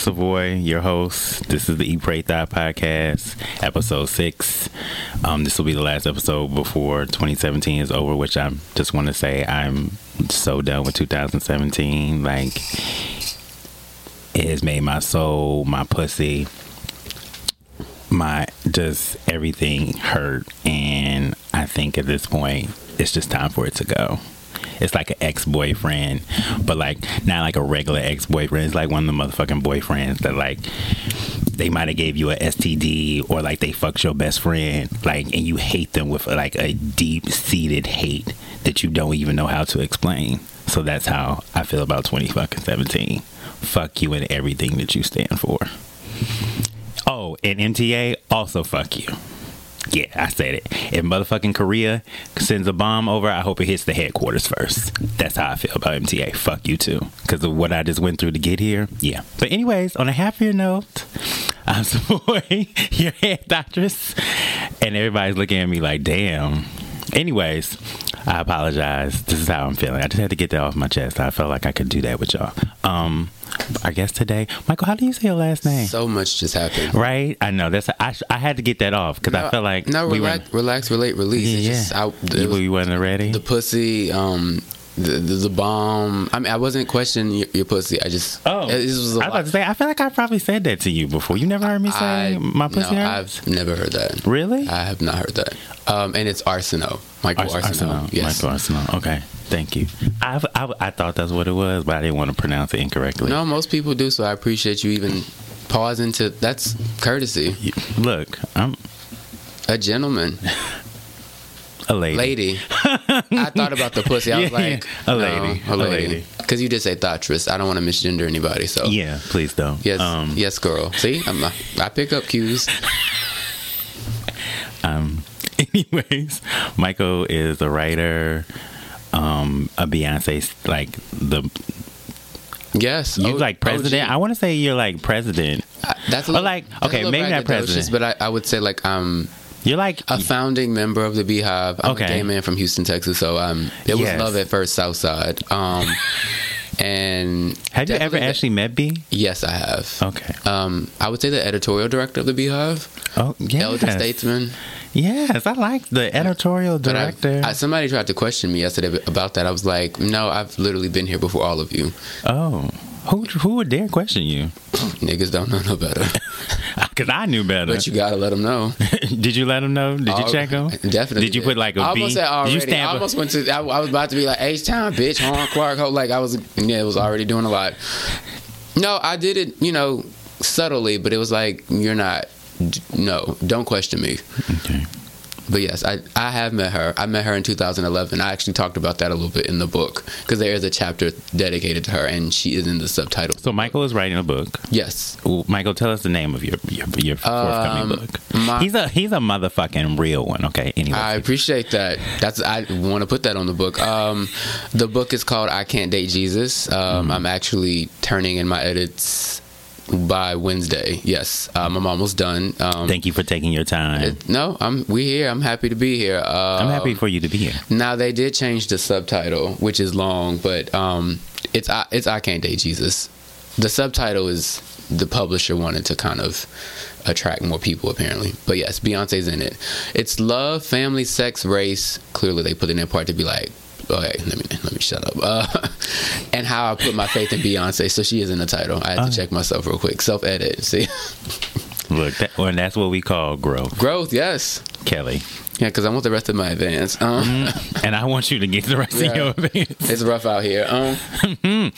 Savoy, your host. This is the Eat Pray Thigh podcast, episode six. Um, this will be the last episode before 2017 is over, which I just want to say I'm so done with 2017. Like, it has made my soul, my pussy, my just everything hurt, and I think at this point it's just time for it to go it's like an ex-boyfriend but like not like a regular ex-boyfriend. It's like one of the motherfucking boyfriends that like they might have gave you a std or like they fucked your best friend like and you hate them with like a deep-seated hate that you don't even know how to explain. So that's how i feel about 20 fucking 17 fuck you and everything that you stand for. Oh and mta also fuck you yeah, I said it. If motherfucking Korea sends a bomb over, I hope it hits the headquarters first. That's how I feel about MTA. Fuck you too. Because of what I just went through to get here. Yeah. But, anyways, on a happier note, I'm supporting your head doctress. And everybody's looking at me like, damn. Anyways, I apologize. This is how I'm feeling. I just had to get that off my chest. I felt like I could do that with y'all. Um, I guess today, Michael, how do you say your last name? So much just happened. Right? I know. That's I, I had to get that off because no, I felt like no, we relax, were, relax, relate, release. Yeah, yeah. Just, I, you, was, you wasn't ready. The pussy, um, the, the, the, bomb. I mean, I wasn't questioning your, your pussy. I just oh, this was I was about to say. I feel like I probably said that to you before. You never heard me say I, my pussy. No, hurts? I've never heard that. Really? I have not heard that. Um, and it's Arceneaux, Michael Ar- Arceneaux. Arceneaux. Yes, Michael Arceneaux. Okay, thank you. I, I I thought that's what it was, but I didn't want to pronounce it incorrectly. No, most people do. So I appreciate you even pausing to. That's courtesy. Look, I'm a gentleman. A lady. Lady. I thought about the pussy. I was like, a lady. No, a lady. Because you did say thoughtress. I don't want to misgender anybody. So yeah, please don't. Yes, um, yes, girl. See, I'm a, I pick up cues. Um. Anyways, Michael is a writer. Um, a Beyonce like the Yes, you like president. I want to say you're like president. Uh, that's a little, like okay, maybe not president, but I, I, would say like um you're like a founding member of the Beyhive. I'm okay. a gay man from Houston, Texas. So um, it was yes. love at first Southside. Um, and have you ever actually met Bey? Yes, I have. Okay. Um, I would say the editorial director of the Beyhive. Oh, yes. Elder statesman. Yes, I like the editorial director. I, I, somebody tried to question me yesterday about that. I was like, no, I've literally been here before all of you. Oh. Who who would dare question you? Niggas don't know no better. Because I knew better. But you gotta let them know. Did you let them know? Did you check them? Definitely. Did you put like a I almost B? Said already. Did you stamp I almost went to. I, I was about to be like H Town, bitch, Hiram Clarke. Like I was. Yeah, it was already doing a lot. No, I did it. You know, subtly, but it was like you're not. No, don't question me. Okay but yes, I, I have met her. I met her in 2011. I actually talked about that a little bit in the book because there is a chapter dedicated to her, and she is in the subtitle. So Michael is writing a book. Yes. Well, Michael, tell us the name of your your, your forthcoming um, book. My, he's a he's a motherfucking real one. Okay. Anyway, I appreciate that. That's I want to put that on the book. Um, the book is called I Can't Date Jesus. Um, mm-hmm. I'm actually turning in my edits by Wednesday. Yes, um, I'm almost done. Um, Thank you for taking your time. It, no, I'm we here. I'm happy to be here. Uh, I'm happy for you to be here. Now they did change the subtitle, which is long, but um, it's I, it's I can't date Jesus. The subtitle is the publisher wanted to kind of attract more people apparently. But yes, Beyonce's in it. It's love, family, sex, race. Clearly they put it in their part to be like okay, let me let me shut up. Uh, and how I put my faith in Beyonce. So she is in the title. I had to uh, check myself real quick. Self edit. See. Look, that, well, that's what we call growth. Growth, yes. Kelly. Yeah, because I want the rest of my advance. Um, mm, and I want you to get the rest yeah, of your advance. It's rough out here. Um,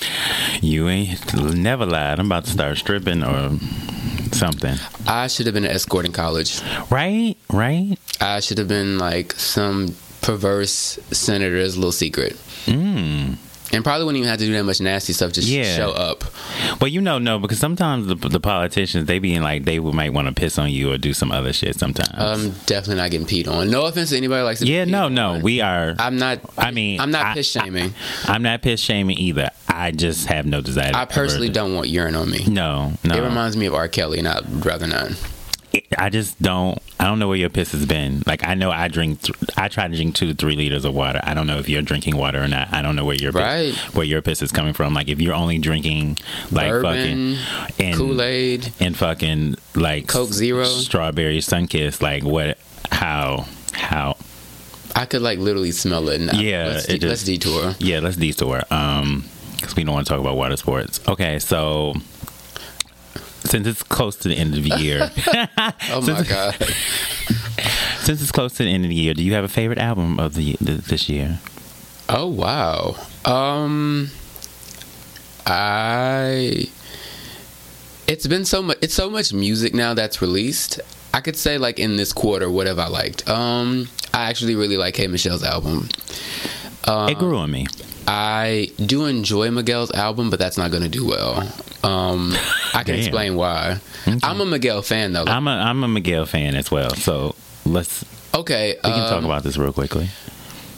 you ain't never lied. I'm about to start stripping or something. I should have been an escort in college. Right, right. I should have been like some perverse senator's little secret. Mm. And probably wouldn't even have to do that much nasty stuff. Just yeah. show up. Well, you know, no, because sometimes the, the politicians they be in like they might want to piss on you or do some other shit. Sometimes. I'm definitely not getting peed on. No offense to anybody likes to. Yeah, no, no, we are. I'm not. I mean, I'm not piss shaming. I, am not piss shaming either. I just have no desire. I personally don't want urine on me. No, no. It reminds me of R. Kelly, and I'd rather not. I just don't. I don't know where your piss has been. Like I know I drink. Th- I try to drink two to three liters of water. I don't know if you're drinking water or not. I don't know where your Right. piss, where your piss is coming from. Like if you're only drinking like Bourbon, fucking and, Kool Aid. and fucking like Coke Zero. strawberry Sunkist. Like what? How? How? I could like literally smell it. Now. Yeah, let's, it de- let's detour. Yeah, let's detour. Um, because we don't want to talk about water sports. Okay, so since it's close to the end of the year, Oh my god. since it's close to the end of the year, do you have a favorite album of the th- this year? Oh wow. Um I it's been so much it's so much music now that's released. I could say like in this quarter what have I liked? Um I actually really like Hey Michelle's album. Uh, it grew on me. I do enjoy Miguel's album, but that's not going to do well. Um, I can Damn. explain why. I'm a Miguel fan though. I'm a I'm a Miguel fan as well. So let's okay, we can talk um, about this real quickly.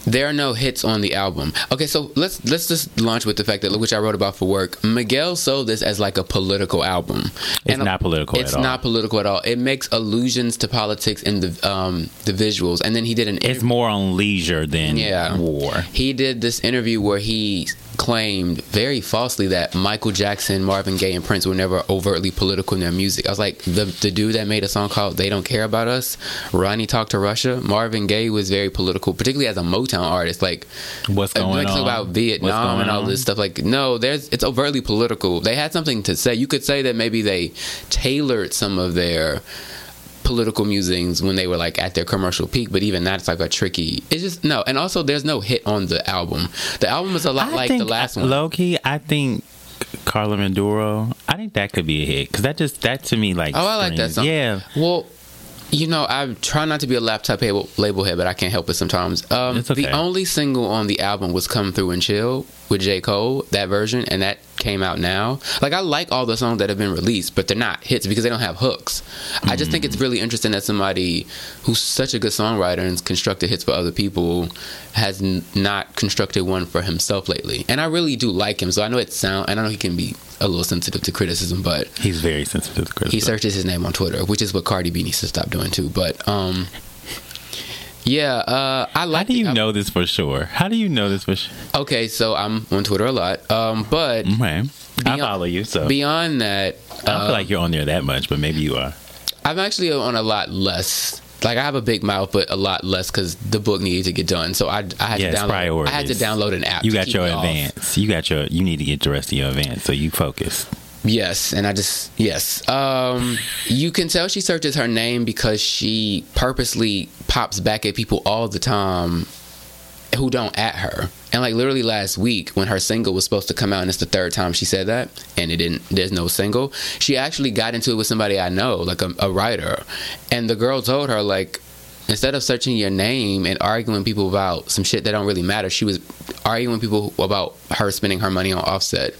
There are no hits on the album. Okay, so let's let's just launch with the fact that which I wrote about for work. Miguel sold this as like a political album. It's not political It's at all. It's not political at all. It makes allusions to politics in the um the visuals, and then he did an. It's more on leisure than Yeah. war. He did this interview where he claimed very falsely that Michael Jackson, Marvin Gaye, and Prince were never overtly political in their music. I was like, the the dude that made a song called "They Don't Care About Us," Ronnie talked to Russia. Marvin Gaye was very political, particularly as a Motown artist. Like, What's uh, going on? about Vietnam and all on? this stuff. Like, no, there's it's overtly political. They had something to say. You could say that maybe they tailored some of their political musings when they were like at their commercial peak, but even that's like a tricky. It's just no, and also there's no hit on the album. The album is a lot I like the last one. Low key, I think Caramelo Duro. I think that could be a hit because that just that to me like. Oh, I like that song. Yeah, Well, you know, I try not to be a laptop label, label head, but I can't help it sometimes. Um, okay. The only single on the album was "Come Through and Chill" with J. Cole, that version, and that came out now. Like, I like all the songs that have been released, but they're not hits because they don't have hooks. I just think Mm. it's really interesting that somebody who's such a good songwriter and constructed hits for other people has n- not constructed one for himself lately. And I really do like him, so I know it sound. and I know he can be a little sensitive to criticism, but he's very sensitive to he searches his name on Twitter, which is what Cardi B needs to stop doing too. But um, yeah, uh, I like. How do you know this for sure? How do you know this for sure? Okay, so I'm on Twitter a lot, um, but Okay. I follow you, so beyond that, I don't feel like you're on there that much, but maybe you are. I'm actually on a lot less. Like I have a big mouth, but a lot less because the book needed to get done. So I, I had Yes, to download. priorities. I had to download an app. You got your me off. advance. You got your. You need to get the rest of your advance, so you focus. Yes, and I just yes. Um, you can tell she searches her name because she purposely pops back at people all the time who don't at her. And like literally last week when her single was supposed to come out and it's the third time she said that and it didn't there's no single. She actually got into it with somebody I know, like a, a writer. And the girl told her like instead of searching your name and arguing people about some shit that don't really matter, she was arguing people about her spending her money on offset.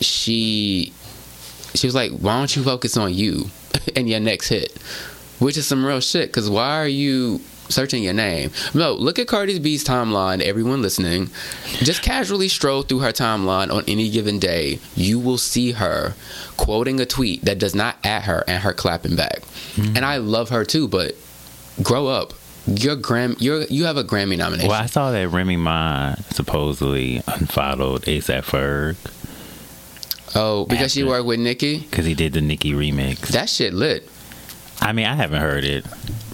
She she was like, "Why don't you focus on you and your next hit?" Which is some real shit. Because why are you searching your name? No, look at Cardi B's timeline. Everyone listening, just casually stroll through her timeline on any given day. You will see her quoting a tweet that does not at her and her clapping back. And I love her too, but grow up. You're Gram. You're you have a Grammy nomination. Well, I saw that Remy Ma supposedly unfollowed ASAP Ferg oh, because she After- worked with Nicki. because he did the Nicki remix. That shit lit. I mean, I haven't heard it.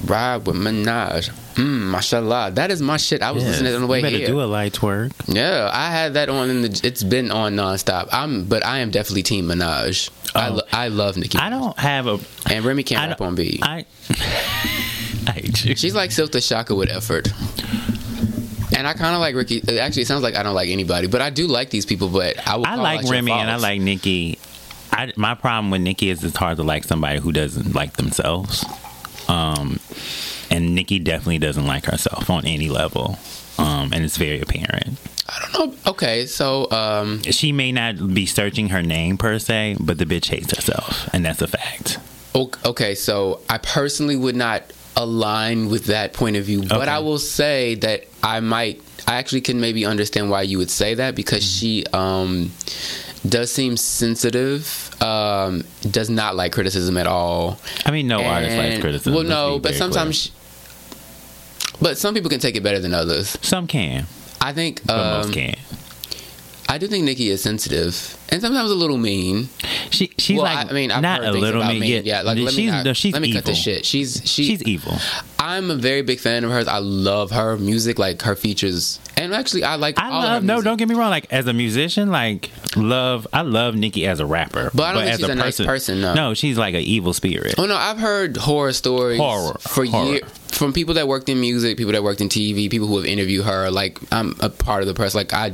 Ride with Minaj. Mmm, mashallah. That is my shit. I was Yes. listening to it on the way you better here. do a light twerk. Yeah, I had that on. In the, it's been on nonstop. I'm, but I am definitely Team Minaj. I, Oh. lo- I love Nicki. I don't have a. and Remy can't rap on beat. I. I hate you. She's like Silkk the Shocker with effort. And I kind of like Ricky. Actually, it sounds like I don't like anybody, but I do like these people. But I, I like Remy and I like Nicki. I, my problem with Nicki is it's hard to like somebody who doesn't like themselves. Um, and Nicki definitely doesn't like herself on any level. Um, and it's very apparent. I don't know. Okay, so um, She may not be searching her name per se, but the bitch hates herself, and that's a fact. okay, so I personally would not align with that point of view, but I will say that I might. I actually can maybe understand why you would say that because she um does seem sensitive. Um, does not like criticism at all. I mean, no artist likes criticism. Well, no, but sometimes. She, but some people can take it better than others. some can, I think. Um, most can't. I do think Nicki is sensitive and sometimes a little mean. She she's well, like I mean, I've not a little mean. mean. Yeah, like let me she's not, no, she's let me evil. cut this shit. She's she, She's evil. I'm a very big fan of hers. I love her music, like her features, and actually, I like. I all of her love no, don't get me wrong. Like as a musician, like love, I love Nicki as a rapper. But I don't think as she's a nice person, no. she's like an evil spirit. Oh no, I've heard horror stories Horror, for years from people that worked in music, people that worked in TV, people who have interviewed her. Like I'm a part of the press. Like I,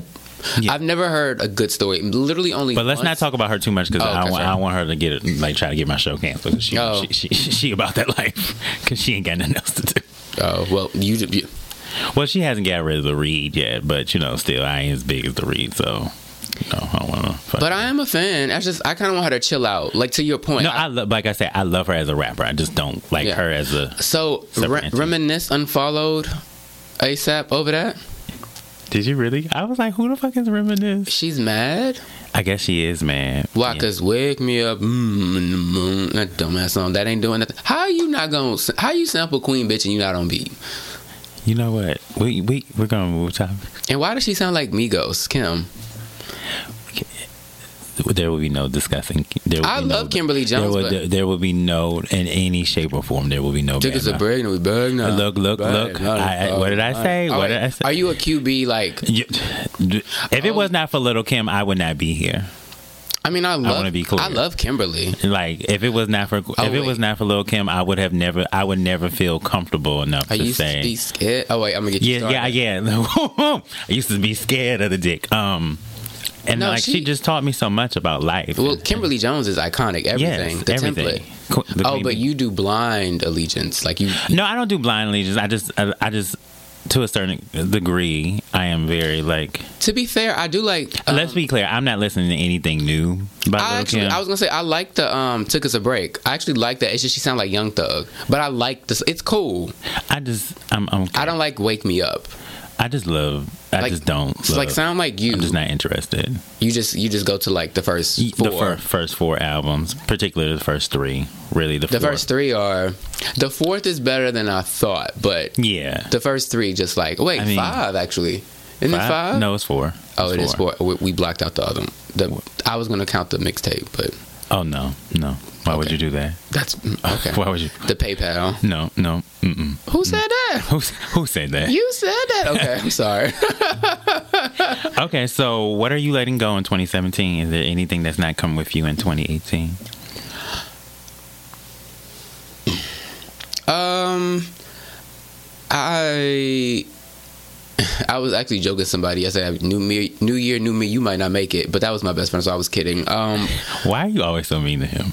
Yeah. I've never heard a good story. Literally only. But let's not talk about her too much because Oh, I, want. I want her to get it, like try to get my show canceled. She, Oh. she, she, she about that life because she ain't got nothing else to do. Oh well, you. you Well, she hasn't got rid of the read yet, but you know, still I ain't as big as the read, so no, I don't want to. but I am a fan. I just I kind of want her to chill out. Like to your point. no, I love, like I said, I love her as a rapper. I just don't like Yeah. her as a. so Re- reminisce unfollowed ASAP over that. Did you really? I was like, who the fuck is Reminisce? She's mad. I guess she is, man. Why? Yeah. Cause wake me up, mm, the moon. That dumbass song that ain't doing nothing. How you not gonna? How you sample Queen bitch and you not on beat? You know what? We we we're gonna move topic. And why does she sound like Migos, Kim? There will be no discussing. There will I love no, Kimberly There Jones, will, but- there, there will be no in any shape or form. There will be no. Took us a break and we back now. Look, look, Back. look. Now I- I- what did I say? All What did I say? Are you a QB? Like, if it Oh. was not for Little Kim, I would not be here. I mean, I love. wanna be clear. I love Kimberly. Like if it was not for Oh, if it was not for Lil Kim, I would have never I would never feel comfortable enough I to used say. to be scared. Oh wait, I'm gonna get you yeah, started. yeah, yeah. I used to be scared of the dick. Um, and No, like she, she- just taught me so much about life. Well, And- Kimberly Jones is iconic. Everything. yes, the everything. template. The Oh, but you do blind allegiance, like you. No, I don't do blind allegiance. I just I, I just to a certain degree, I am very like. To be fair, I do like. um, let's be clear. I'm not listening to anything new by I actually, Kim. I was gonna say I like the um took us a break. I actually like that. It's just she sound like Young Thug, but I like this. It's cool. I just I'm, I'm I don't like Wake Me Up. I just love. I Like- just don't. It's like sound like you. I'm just not interested. You just you just go to like the first four. The fir- first four albums, particularly the first three, really the, The fourth. first three are. The fourth is better than I thought, but Yeah, the first three just like wait I mean- five actually. Isn't it five? No, it's four. Oh, It's it is four. We, we blocked out the other. one. The I was gonna count the mixtape, but Oh no, no. Why would you do that? that's mm, okay. Why would you? The PayPal. No, no. Mm-mm. Who said that? Who who said that? You said that. Okay, I'm sorry. Okay, so what are you letting go in 2017? Is there anything that's not come with you in 2018? Um, I I was actually joking somebody. I said, "New me, new year, new me. You might not make it," but that was my best friend, so I was kidding. Um, Why are you always so mean to him?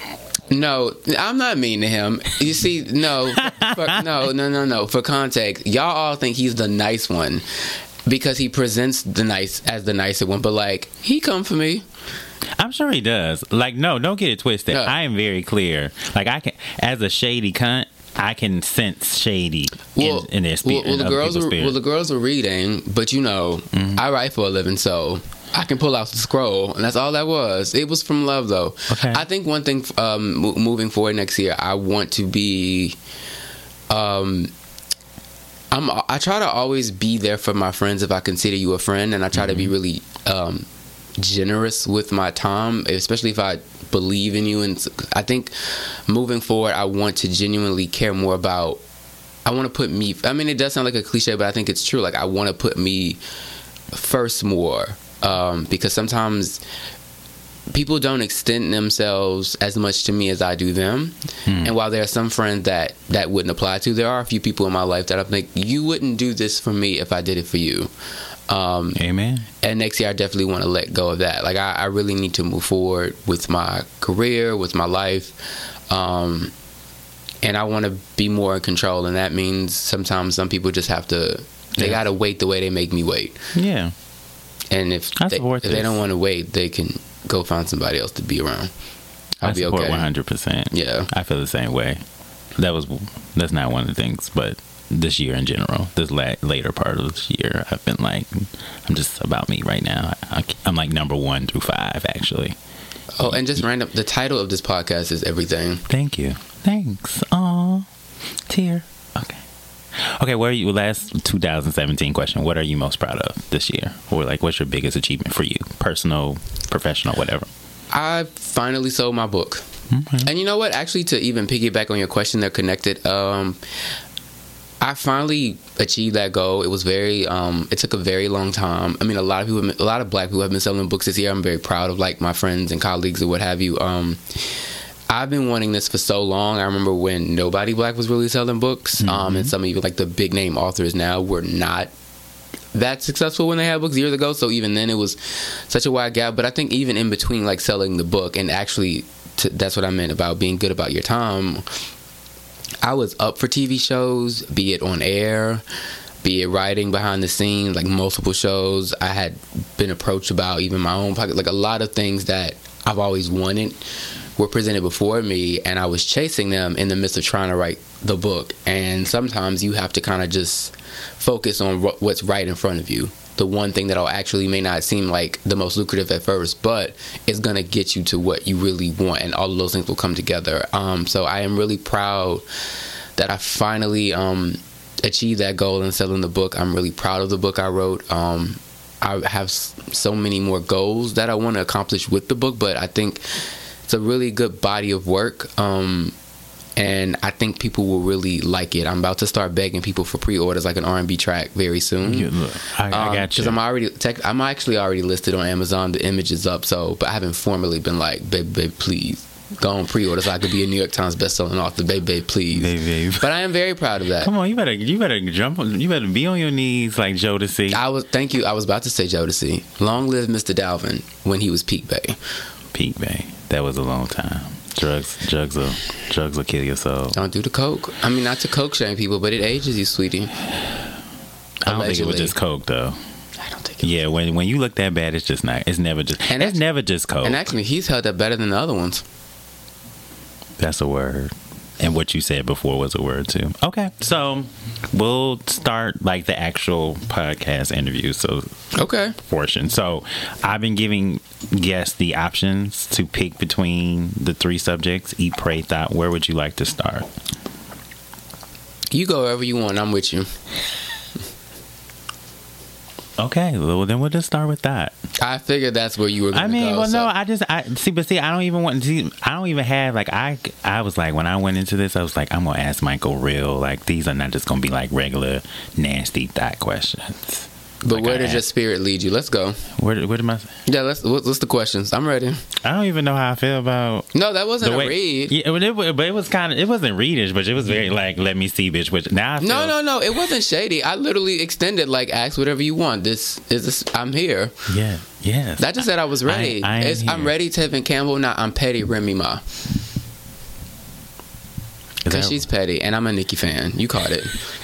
No, I'm not mean to him. You see, no, for, no, no, no, no. For context, y'all all think he's the nice one because he presents the nice as the nicer one, but like he come for me. I'm sure he does. Like, no, don't get it twisted. I am very clear. Like, I can, as a shady cunt, I can sense shady Well, in, in their spirit. well, well, the girls were well, the girls were reading, but you know, Mm-hmm. I write for a living, so I can pull out the scroll, and that's all that was. It was from love, though. Okay. I think one thing um, mo- moving forward next year, I want to be. Um, I'm. I try to always be there for my friends if I consider you a friend, and I try to Mm-hmm. be really um, generous with my time, especially if I believe in you. And I think moving forward, I want to genuinely care more about. I want to put me. I mean, it does sound like a cliche, but I think it's true. Like I want to put me first more um, because sometimes people don't extend themselves as much to me as I do them. And while there are some friends that that wouldn't apply to, there are a few people in my life that I'm like, you wouldn't do this for me if I did it for you. Um, Amen. and next year I definitely want to let go of that. Like I, I really need to move forward with my career, with my life, um, and I want to be more in control. And that means sometimes some people just have to. They Yeah. gotta wait the way they make me wait. Yeah. And if they, if they don't want to wait, they can go find somebody else to be around. I'll I be support 100%. Yeah. I feel the same way. That was that's not one of the things, but this year in general. This la- later part of this year, I've been like, I'm just about me right now. I, I'm like number one through five, actually. Oh, and just random. The title of this podcast is everything. Thank you. Thanks. Aw, tear. Okay. Okay, where are you? Last 2017 question. What are you most proud of this year, or like, what's your biggest achievement for you, personal, professional, whatever? I finally sold my book. Okay. And you know what? Actually, to even piggyback on your question, they're connected. Um, I finally achieved that goal. It was very. Um, it took a very long time. I mean, a lot of people, been- a lot of Black people have been selling books this year. I'm very proud of like my friends and colleagues and what have you. Um, I've been wanting this for so long. I remember when nobody Black was really selling books, um, and some even like the big name authors now were not that successful when they had books years ago. So even then, it was such a wide gap. But I think even in between, like selling the book and actually, to, that's what I meant about being good about your time. I was up for TV shows, be it on air, be it writing behind the scenes, like multiple shows. I had been approached about even my own pocket, like a lot of things that I've always wanted were presented before me, and I was chasing them in the midst of trying to write the book. And sometimes you have to kind of just focus on what's right in front of you. The one thing that'll actually may not seem like the most lucrative at first, but it's gonna get you to what you really want, and all of those things will come together. Um, so I am really proud that I finally um, achieved that goal in selling the book. I'm really proud of the book I wrote. Um, I have so many more goals that I want to accomplish with the book, but I think it's a really good body of work. Um, and I think people will really like it. I'm about to start begging people for pre-orders, like an R&B track, very soon. You, look, I, I got you. Because I'm already, tech, I'm actually already listed on Amazon. The image is up, so but I haven't formally been like, babe, babe, please go on pre-order so I could be a New York Times bestselling author, babe, babe, please. Babe, babe. But I am very proud of that. Come on, you better you better jump on you better be on your knees like Jodeci. I was thank you. I was about to say Jodeci. Long live Mr. Dalvin when he was Peak Bay. Peak Bay. That was a long time. Drugs drugs will drugs will kill your soul. Don't do the coke. I mean, not to coke shame people, but it ages you, sweetie. I don't think it was just coke though. I don't think. It Yeah, when when you look that bad, it's just not. It's never just. And it's never just coke. And actually, he's held up better than the other ones. That's a word. And what you said before was a word too. Okay, so we'll start like the actual podcast interview. So Okay. portion. So I've been giving guests the options to pick between the three subjects: eat, pray, thought. Where would you like to start? You go wherever you want. I'm with you. Okay, well then we'll just start with that. I figured that's where you were. I mean, go, well, so- no, I just I see, but see, I don't even want. See, I don't even have like I. I was like when I went into this, I was like, I'm gonna ask Michael real. Like these are not just gonna be like regular nasty thought questions. But like where I did your spirit lead you? Let's go. Where where did my? Yeah, let's. what- What's the questions? I'm ready. I don't even know how I feel about No, that wasn't a way. read. Yeah, but it, but it was kind of it wasn't readish, but it was very like let me see, bitch. Which now I feel, No, no, no. It wasn't shady. I literally extended like ask whatever you want. This is. This, I'm here. Yeah, yeah. That just said I was ready. I am It's, I'm ready, Tevin Campbell. Not I'm petty Remy Ma. Because she's petty, and I'm a Nicki fan. You caught it.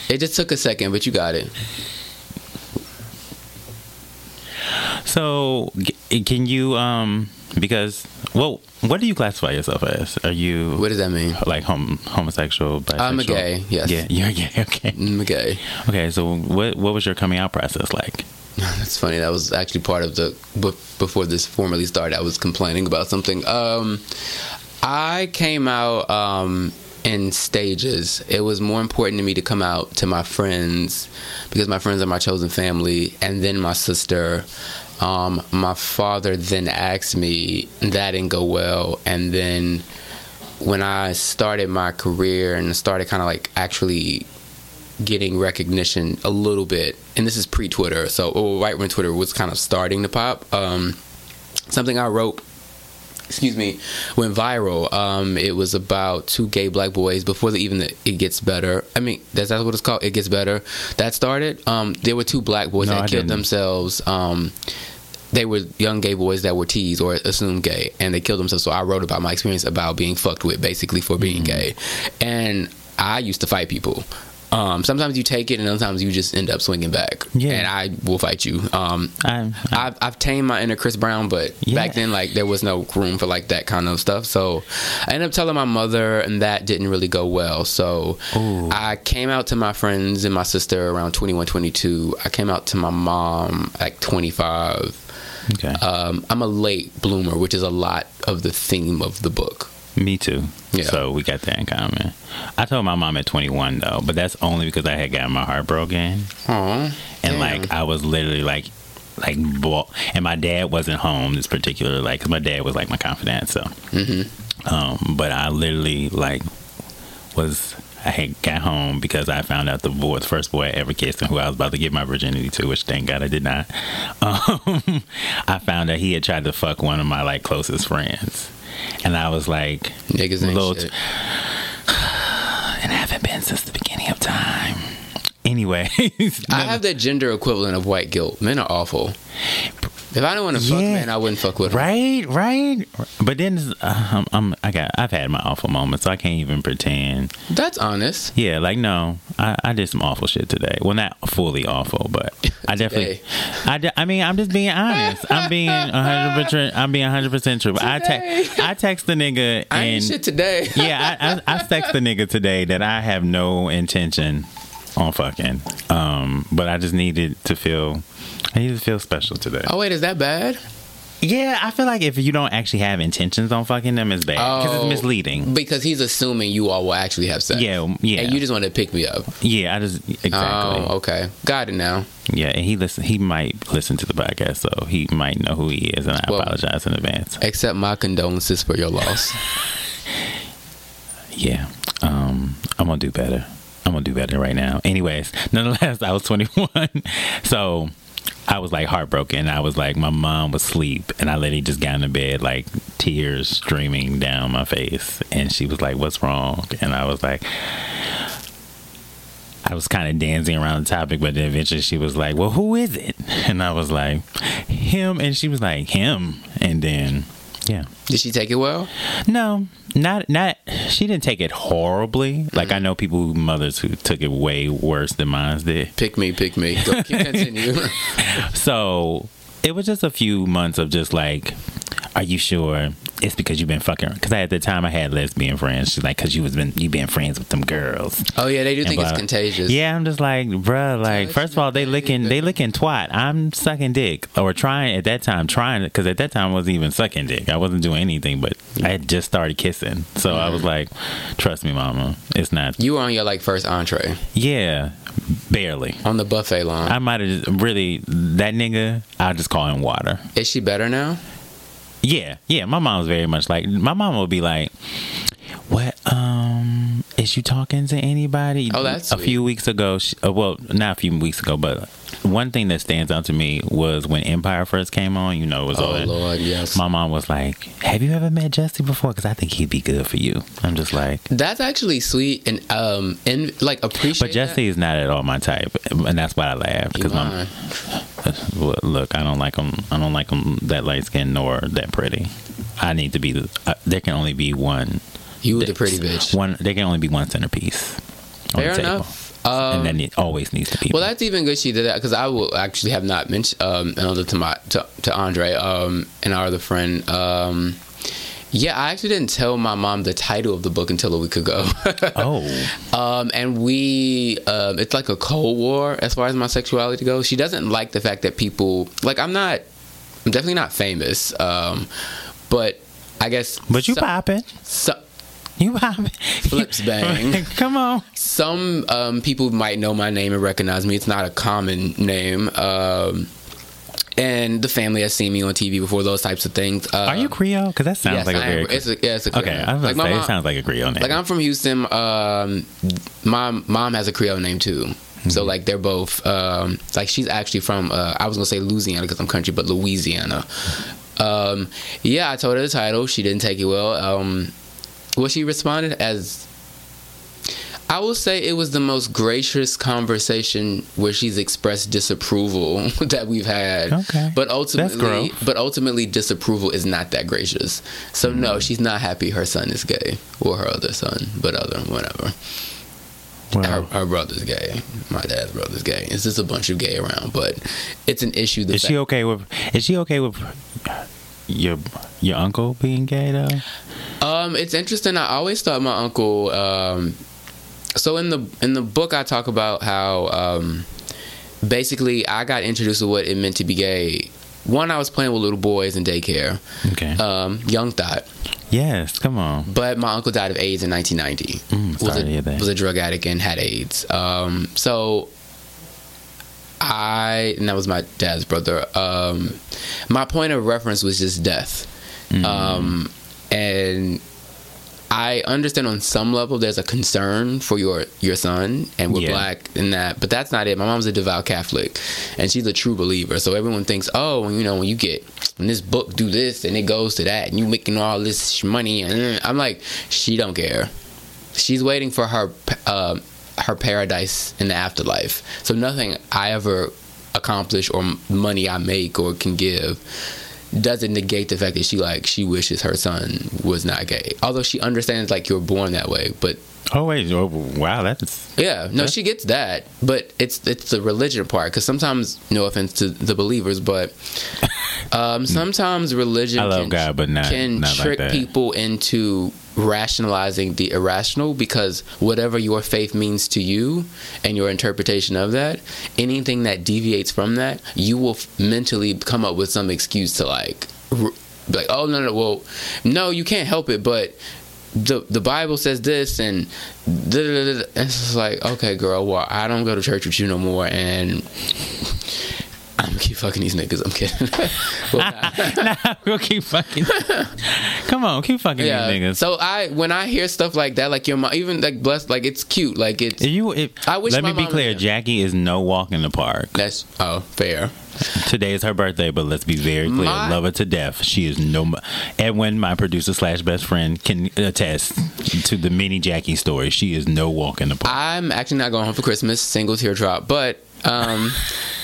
It just took a second, but you got it. So, can you um because well, what do you classify yourself as? Are you What does that mean? like hom- homosexual? Bisexual? I'm a gay, yes. Yeah, you're gay. Okay. I'm gay. Okay. So, what what was your coming out process like? That's funny. That was actually part of the before this formally started. I was complaining about something. Um, I came out um, in stages. It was more important to me to come out to my friends because my friends are my chosen family, and then my sister. Um, my father then asked me. That didn't go well, and then when I started my career and started kind of like actually getting recognition a little bit, and this is pre Twitter, so or right when Twitter was kind of starting to pop. Um, something I wrote, excuse me, went viral. Um, it was about two gay black boys before the, even the It Gets Better. I mean, that's that what it's called. It Gets Better. That started. Um, there were two black boys No, that I killed didn't. themselves. Um, they were young gay boys that were teased or assumed gay, and they killed themselves. So I wrote about my experience about being fucked with, basically for being gay. And I used to fight people. Um, sometimes you take it, and sometimes you just end up swinging back. Yeah. and I will fight you. Um, I, I've, I've tamed my inner Chris Brown, but Yeah. back then, like there was no room for like that kind of stuff. So I ended up telling my mother, and that didn't really go well. So Ooh. I came out to my friends and my sister around 21, 22. I came out to my mom like 25. Okay. Um, I'm a late bloomer, which is a lot of the theme of the book. Me too. Yeah. So we got that in common. I told my mom at 21 though, but that's only because I had gotten my heart broken, Aww. and like I was literally like, like, and my dad wasn't home this particular like, 'cause my dad was like my confidant. So, Mm-hmm. um, but I literally like was. I had got home because I found out the boy, the first boy I ever kissed, and who I was about to give my virginity to, which thank God I did not. Um, I found out he had tried to fuck one of my like closest friends, and I was like, Niggas ain't Little- shit. and haven't been since the beginning of time. Anyway, I have that gender equivalent of white guilt. Men are awful. If I don't want to fuck man, I wouldn't fuck with them. right, right. But then uh, I'm, I'm, I got, I've had my awful moments, so I can't even pretend. That's honest. Yeah, like no, I, I did some awful shit today. Well, not fully awful, but I definitely. I, de- I mean, I'm just being honest. I'm being 100. percent I'm being 100 percent true. I Today. text, I text the nigga I ain't and shit today. yeah, I, I, I text the nigga today that I have no intention on fucking. Um, but I just needed to feel. I needed to feel special today. Oh wait, is that bad? Yeah, I feel like if you don't actually have intentions on fucking them, it's bad because Oh. it's misleading. Because he's assuming you all will actually have sex. Yeah, yeah, And you just want to pick me up. yeah. I just exactly. Oh, okay. Got it now. Yeah, and he listen. He might listen to the podcast, so he might know who he is, and I Well- apologize in advance. Accept my condolences for your loss. Yeah, um, I'm gonna do better. I'm gonna do better right now. Anyways, nonetheless, I was 21, so I was like heartbroken. I was like, my mom was asleep, and I literally just got into bed, like tears streaming down my face, and she was like, "What's wrong?" And I was like. I was kind of dancing around the topic, but then eventually she was like, "Well, who is it?" And I was like, "Him," and she was like, "Him," and then, yeah, Did she take it well? no, not not. She didn't take it horribly. Like mm-hmm. I know people, who, mothers who took it way worse than mine did. Pick me, pick me. Go, continue. So it was just a few months of just like, are you sure it's because you've been fucking? Because at the time I had lesbian friends. She's like, because you was been you been friends with them girls. oh yeah, they do And think it's contagious. Yeah, I'm just like, bruh, like, first of all, they licking, they licking twat. I'm sucking dick or trying at that time, trying because at that time I wasn't even sucking dick. I wasn't doing anything, but I had just started kissing. So I was like, trust me, mama, it's not. You were on your like first entree Yeah, barely. on the buffet line. I might have really that nigga. I'll just call him water. Is she better now? Yeah, yeah. My mom's very much like my mom will be like, "What? Um, is you talking to anybody?" Oh, that's a sweet. few weeks ago. She, uh, well, not a few weeks ago, but one thing that stands out to me was when Empire first came on. You know, it was all Oh that. Lord, yes. My mom was like, "Have you ever met Jussie before? Because I think he'd be good for you." I'm just like, That's actually sweet and um and like appreciate. but Jussie is not at all my type, and that's why I laugh because my lying. Well, look, I don't like them. I don't like them that light skinned nor that pretty. I need to be. The, uh, there can only be one. You the pretty bitch. One. There can only be one centerpiece. On Fair the table. enough. Um, and then it always needs to be. Well, that's even good she did that because I will actually have not mentioned um, another to my to, to Andre um, and our other friend. Um, yeah, I actually didn't tell my mom the title of the book until a week ago. oh, um, and we, um, it's like a cold war as far as my sexuality goes. She doesn't like the fact that people like I'm not, I'm definitely not famous, um, but I guess. but you so- popping. so- You popping. Flips bang. Come on. some um, people might know my name and recognize me. It's not a common name. Um, and the family has seen me on TV before, those types of things. Uh, Are you Creole? Because that sounds yes, like a I very. It's a, yeah, it's a okay, I was like say mom, it sounds like a Creole name. like I'm from Houston. Um, my mom has a Creole name too. Mm-hmm. So like they're both um, like she's actually from uh, I was gonna say Louisiana because I'm country, but Louisiana. Um, yeah, I told her the title. She didn't take it well. Um, well, she responded as I will say it was the most gracious conversation where she's expressed disapproval that we've had. Okay. But ultimately, but ultimately, disapproval is not that gracious. So no, Mm. she's not happy her son is gay or her other son, but other whatever. her, Well, her brother's gay. My dad's brother's gay. It's just a bunch of gay around, but it's an issue. The is she okay with? Is she okay with your your uncle being gay though? Um, it's interesting. I always thought my uncle. Um, so in the in the book, I talk about how um, basically I got introduced to what it meant to be gay. One, I was playing with little boys in daycare, Okay. um, young thought. yes. Come on. But my uncle died of AIDS in 1990. Mm, was sorry a to hear that. was a drug addict and had AIDS. Um, so I and that was my dad's brother. Um, my point of reference was just death, Mm. um, and I understand on some level there's a concern for your your son, and we're Yeah. black in that, but that's not it. My mom's a devout Catholic, and she's a true believer. So everyone thinks, oh, you know, when you get when this book do this and it goes to that, and you making all this money, and I'm like, she don't care. She's waiting for her uh, her paradise in the afterlife. So nothing I ever accomplish or money I make or can give doesn't negate the fact that she like she wishes her son was not gay. Although she understands like you're born that way, but Oh wait. Oh, wow. That's yeah, no, she gets that, but it's it's the religion part because sometimes, no offense to the believers, but um, sometimes religion I love can, God, but not- can not trick that. people into rationalizing the irrational because whatever your faith means to you and your interpretation of that, anything that deviates from that, you will f- mentally come up with some excuse to like. r- like oh no no well no you can't help it but the the Bible says this and da, da, da. it's like okay girl well I don't go to church with you no more and I'm gonna keep fucking these niggas I'm kidding Well, nah, we'll keep fucking. Come on, keep fucking yeah these niggas. so I when I hear stuff like that like your mom even like blessed like it's cute like it's If you, if, I wish let me be clear. Jackie is no walk in the park. that's oh fair Today is her birthday, but let's be very clear. My- Love her to death. She is no. Edwin, my producer slash best friend, can attest to the mini Jackie story. She is no walk in the park. I'm actually not going home for Christmas single teardrop but um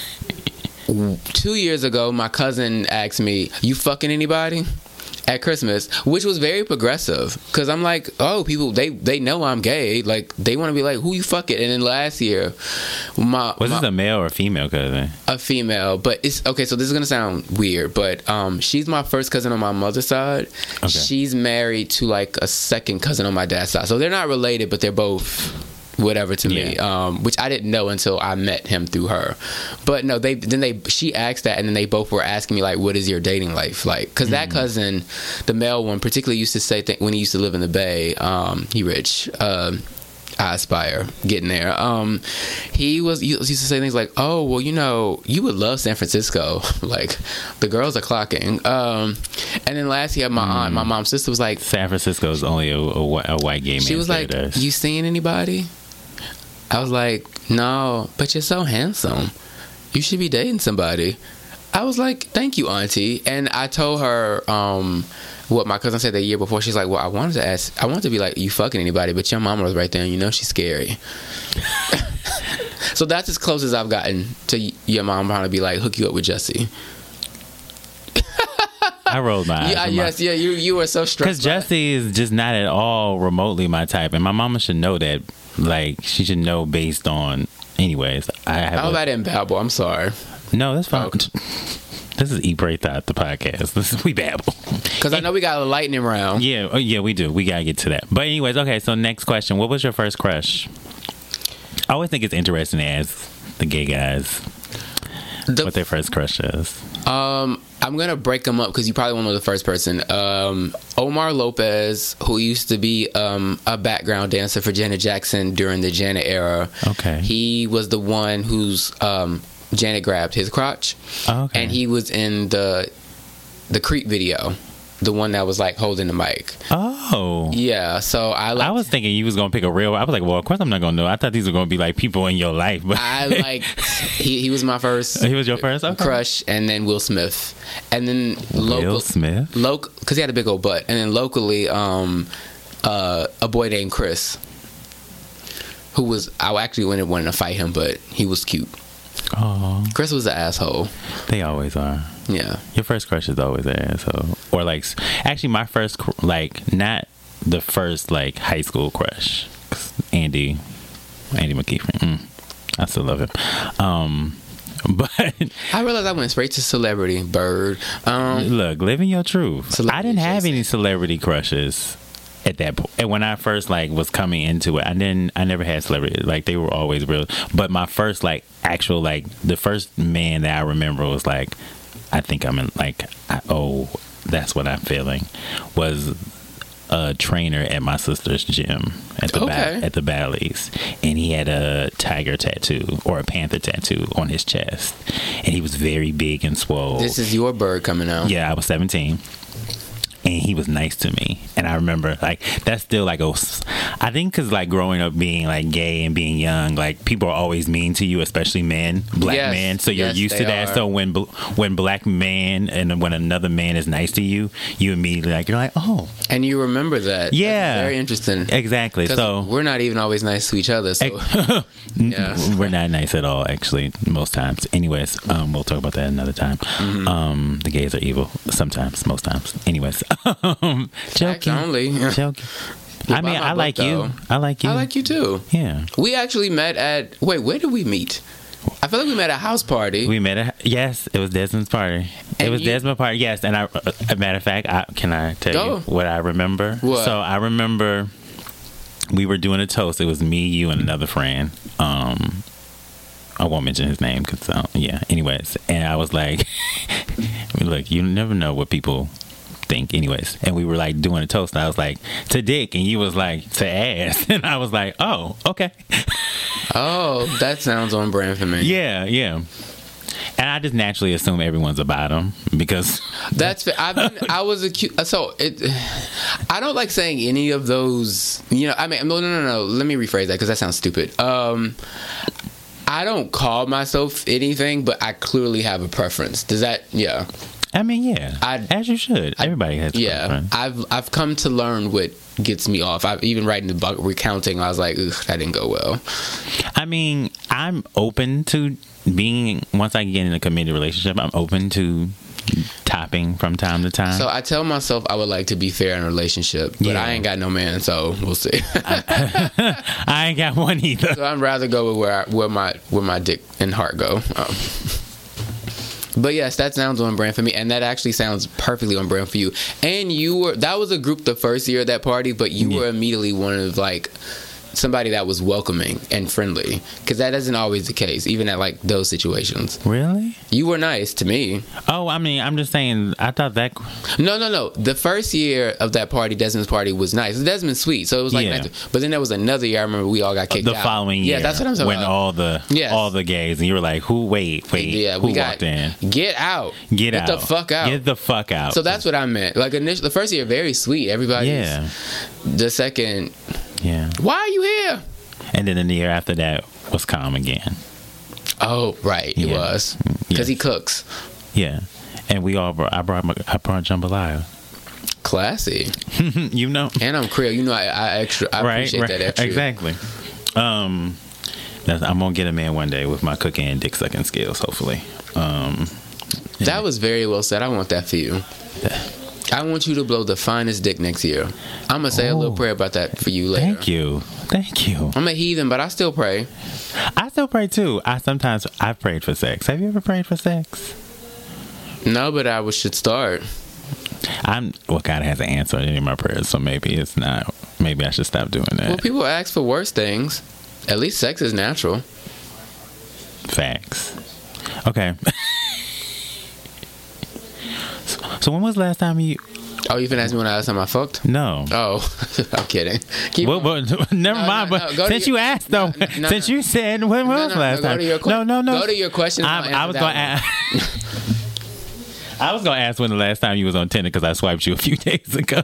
two years ago my cousin asked me you fucking anybody at Christmas, which was very progressive. Cause I'm like, oh, people they they know I'm gay. Like they want to be like, who you fucking? And then last year, my, Was my this a male or a female cousin? a female, but it's okay. So this is gonna sound weird, but um, she's my first cousin on my mother's side. Okay. She's married to like a second cousin on my dad's side, so they're not related, but they're both whatever to me. Um, which I didn't know until I met him through her. But no, they then they she asked that, and then they both were asking me like, "What is your dating life like?" Because that cousin, the male one, particularly used to say th- when he used to live in the Bay. Um, he rich. Um, I aspire getting there. Um, he was he used to say things like, "Oh, well, you know, you would love San Francisco. like, the girls are clocking." Um, and then last year, my aunt, my mom's sister was like, San Francisco is only a, a, a white gay man. she was like. "You seeing anybody?" I was like, "No, but you're so handsome. You should be dating somebody." I was like, "Thank you, auntie." And I told her um, what my cousin said the year before. She's like, "Well, I wanted to ask. I wanted to be like, you fucking anybody, but your mama was right there, and you know she's scary." so that's as close as I've gotten to your mom trying to be like, hook you up with Jussie. I rolled my eyes. Yeah, with my- yes, yeah. You you were so Because stressed. by- Jussie is just not at all remotely my type, and my mama should know that. Like she should know based on. Anyways, I have. How a- about in babble? I'm sorry, no, that's fine. Okay. This is Eat Pray Thought the podcast. This is we babble. because I know we got a lightning round. Yeah, oh, yeah, we do. We gotta get to that. But anyways, okay. So next question: What was your first crush? I always think it's interesting to ask the gay guys The what their first crush is. Um, I'm gonna break them up because you probably won't know the first person. Um, Omar Lopez, who used to be um, a background dancer for Janet Jackson during the Janet era. Okay. He was the one whose um, Janet grabbed his crotch, Oh, okay. and he was in the the Creep video, the one that was like holding the mic. Oh. Yeah, so I like. I was thinking you was gonna pick a real. I was like, well, of course I'm not gonna know. I thought these were gonna be like people in your life, but I like he, he was my first he was your first okay. crush, and then Will Smith, and then local Will Smith. local because he had a big old butt, and then locally, um, uh, a boy named Chris, who was I actually wanted wanted to fight him, but he was cute. Oh, Chris was an asshole. they always are. Yeah, Your first crush is always an asshole. Or like, actually, my first cr- like not the first like high school crush. Andy, Andy McKeefer. Mm, I still love him. Um, but I realized I went straight to celebrity. Bird. Um, look, living your truth. I didn't have any celebrity crushes at that point. And when I first like was coming into it, I didn't. I never had celebrity. Like they were always real. But my first like actual like the first man that I remember was like, I think I'm in like, I, oh, that's what I'm feeling. Was a trainer at my sister's gym at the ba- Okay. at the Bally's, and he had a tiger tattoo or a panther tattoo on his chest, and he was very big and swole. this is your bird coming out. Yeah, I was 17. And he was nice to me. And I remember, like, that's still like, a, I think because, like, growing up being, like, gay and being young, like, people are always mean to you, especially men, black Yes. men. So you're Yes, used to that. are. So when, when black man and when another man is nice to you, you immediately, like, you're like, oh, And you remember that. Yeah. That's very interesting. Exactly. So we're not even always nice to each other. So Yeah. we're not nice at all, actually, most times. Anyways, um, we'll talk about that another time. Mm-hmm. Um, the gays are evil sometimes, most times. Anyways, um, joking, only. joking. I mean, I like book, you. though. I like you. I like you too. Yeah, We actually met at. Wait, where did we meet? I feel like we met at a house party. we met. At, yes, it was Desmond's party. it was you- Desmond's party. Yes, and I. uh, A matter of fact, I, can I tell Go. you what I remember? What? So I remember we were doing a toast. It was me, you, and another friend. Um, I won't mention his name because, uh, yeah. Anyways, and I was like, "Look, you never know what people think." Anyways, and we were like doing a toast, and I was like, "To dick," and you was like, "To ass," and I was like, "Oh, okay." oh, that sounds on brand for me. Yeah, yeah. And I just naturally assume everyone's a bottom because That's fair. I've been, I was accused. So it, I don't like saying any of those. You know, I mean, no, no, no, no. Let me rephrase that because that sounds stupid. Um, I don't call myself anything, but I clearly have a preference. Does that? Yeah, I mean, yeah, I- as you should. Everybody has. yeah. I've I've come to learn what gets me off. I've even writing the book recounting. I was like, Ugh, that didn't go well. I mean, I'm open to being once I get in a committed relationship. I'm open to topping from time to time. So I tell myself I would like to be fair in a relationship, but Yeah. I ain't got no man, so we'll see. I ain't got one either. So I'd rather go with where I, where my where my dick and heart go. Um, but yes, that sounds on brand for me, and that actually sounds perfectly on brand for you. And you were that was a group the first year of that party, but you were immediately one of like somebody that was welcoming and friendly because that isn't always the case, even at like those situations. Really? You were nice to me. Oh, I mean, I'm just saying. I thought that. No, no, no. The first year of that party, Desmond's party was nice. Desmond's sweet, so it was like. Yeah. nice. But then there was another year. I remember we all got kicked The out. following year, Yeah, that's what I'm talking when about. all the Yes. all the gays, and you were like, "Who? Wait, wait, Yeah, who we got walked in? get out, Get, out, the fuck out. get the fuck out." so that's what I meant. Like initial, the first year, very sweet. Everybody. yeah, The second, yeah. why are you here? And then in the year after that was calm again. Oh, right, it Yeah. was because Yeah. he cooks. Yeah, and we all brought. I brought. My, I brought jambalaya. Classy, you know, and I'm Creole. You know, I, I extra. I right? appreciate right. that extra. Exactly. Um, I'm gonna get a man one day with my cooking and dick sucking skills. Hopefully. Um, That was very well said. I want that for you. I want you to blow the finest dick next year. I'm gonna say a little Oh. prayer about that for you later. thank you, thank you. I'm a heathen, but I still pray. I still pray too. I sometimes I've prayed for sex. Have you ever prayed for sex? No, but I should start. I'm well. God hasn't answered any of my prayers, so maybe it's not. Maybe I should stop doing that. Well, people ask for worse things. At least sex is natural. Facts. Okay. so, when was the last time you? Oh, you finna ask me when the last time I fucked? No. Oh, I'm kidding. Keep Well, never No, mind. no, but no, go since your- you asked, though, since you said when was last time? que- no, no, no. Go to your question. I, I'll was going to ask. I was to ask when the last time you was on Tinder because I swiped you a few days ago.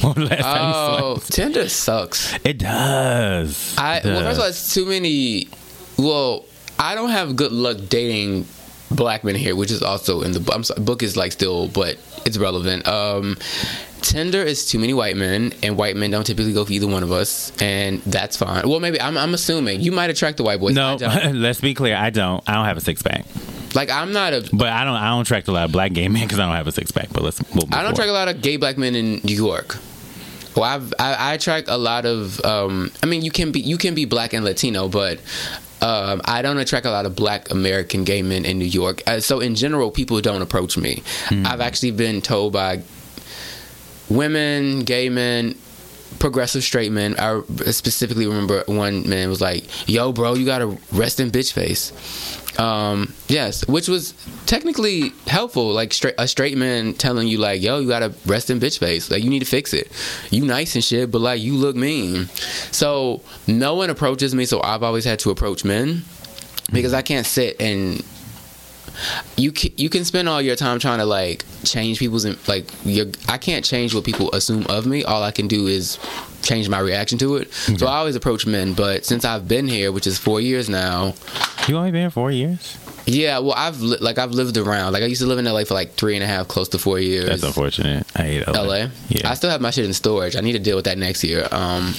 when was the last time you Oh, swiped? Tinder sucks. It does. I It well, first of all, it's too many. Well, I don't have good luck dating black men here, which is also in the I'm sorry, book is like still, but it's relevant. Um, Tinder is too many white men, and white men don't typically go for either one of us, and that's fine. Well, maybe I'm, I'm assuming you might attract the white boys. no, let's be clear. I don't. I don't have a six pack. like I'm not a. But I don't. I don't attract a lot of black gay men because I don't have a six pack. But let's. We'll I don't attract a lot of gay black men in New York. Well, I've, I, I attract a lot of. Um, I mean, you can be you can be black and Latino, but um, I don't attract a lot of Black American gay men in New York. Uh, so in general, people don't approach me. I've actually been told by women, gay men, progressive straight men. I specifically remember one man was like, "Yo, bro, you gotta rest in bitch face." Um, yes, which was technically helpful. Like straight a straight man telling you like, "Yo, you gotta rest in bitch face. Like you need to fix it. You nice and shit, but like you look mean." So no one approaches me, so I've always had to approach men because I can't sit and you can, you can spend all your time trying to like change people's like your I can't change what people assume of me. All I can do is change my reaction to it. So I always approach men, but since I've been here, which is 4 years now, You only been here four years? yeah, well I've li- like I've lived around. Like I used to live in LA for like three and a half, close to 4 years. That's unfortunate. I hate LA. LA. Yeah. I still have my shit in storage. I need to deal with that next year. Um,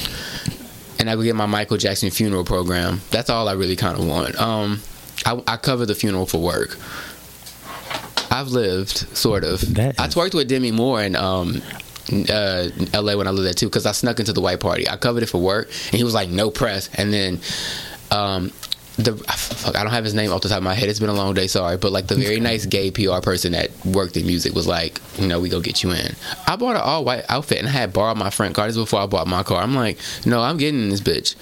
and I go get my Michael Jackson funeral program. That's all I really kind of want. Um, I, I cover the funeral for work. I've lived sort of. That I twerked with Demi Moore and um, uh, LA when I lived there too, because I snuck into the white party. I covered it for work, and he was like, "No press." And then. Um, the fuck, I don't have his name off the top of my head. It's been a long day, sorry. But like the very nice gay PR person that worked in music was like, you know, we go get you in. I bought an all white outfit and I had borrowed my friend car. This before I bought my car. I'm like, no, I'm getting in this bitch.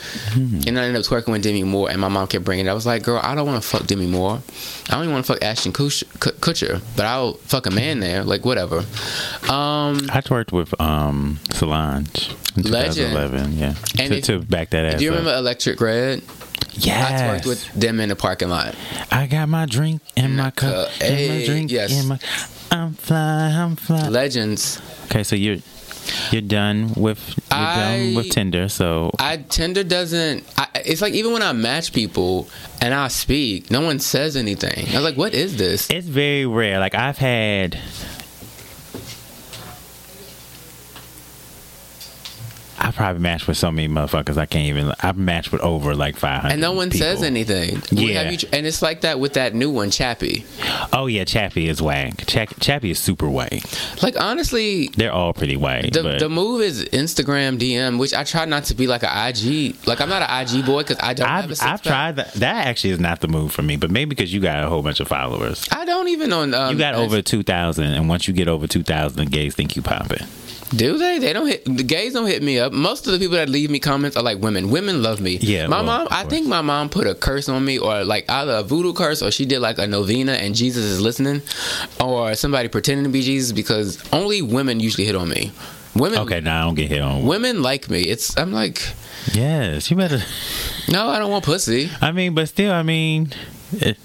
And I ended up twerking with Demi Moore, and my mom kept bringing it. I was like, girl, I don't want to fuck Demi Moore. I don't even want to fuck Ashton Kutcher, Kutcher, but I'll fuck a man there. Like whatever. Um, I twerked with um, Solange in Legend. 2011. Yeah, And to, it- to back that ass do you up. remember Electrik Red? Yes. I twerked with them in the parking lot. I got my drink in my cup. cup. and my drink yes. in my. I'm fly. I'm fly. Legends. Okay, so you're you're done with you're done with Tinder. So I Tinder doesn't. I, it's like even when I match people and I speak, no one says anything. I was like, "What is this?" it's very rare. Like I've had. I probably matched with so many motherfuckers I can't even. I've matched with over like five hundred. And no one says anything. Yeah. Have you, and it's like that with that new one, Chappy. Oh yeah, Chappy is whack. Chappy, Chappy is super whack. Like honestly, They're all pretty whack. the the move is Instagram DM, which I try not to be like an IG. Like I'm not an IG boy because I don't have a I've, I've tried that. That actually is not the move for me. But maybe because you got a whole bunch of followers. I don't even on. Um, You got over two thousand, and once you get over two thousand, the gays think you popping. Do they? They don't hit the gays. Don't hit me up. Most of the people that leave me comments are like women. Women love me. Yeah, my well, mom. I think my mom put a curse on me, or like either a voodoo curse, or she did like a novena, and Jesus is listening, or somebody pretending to be Jesus because only women usually hit on me. Women. Okay, now I don't get hit on. Women like me. It's. I'm like, Yes, you better. no, I don't want pussy. I mean, but still, I mean,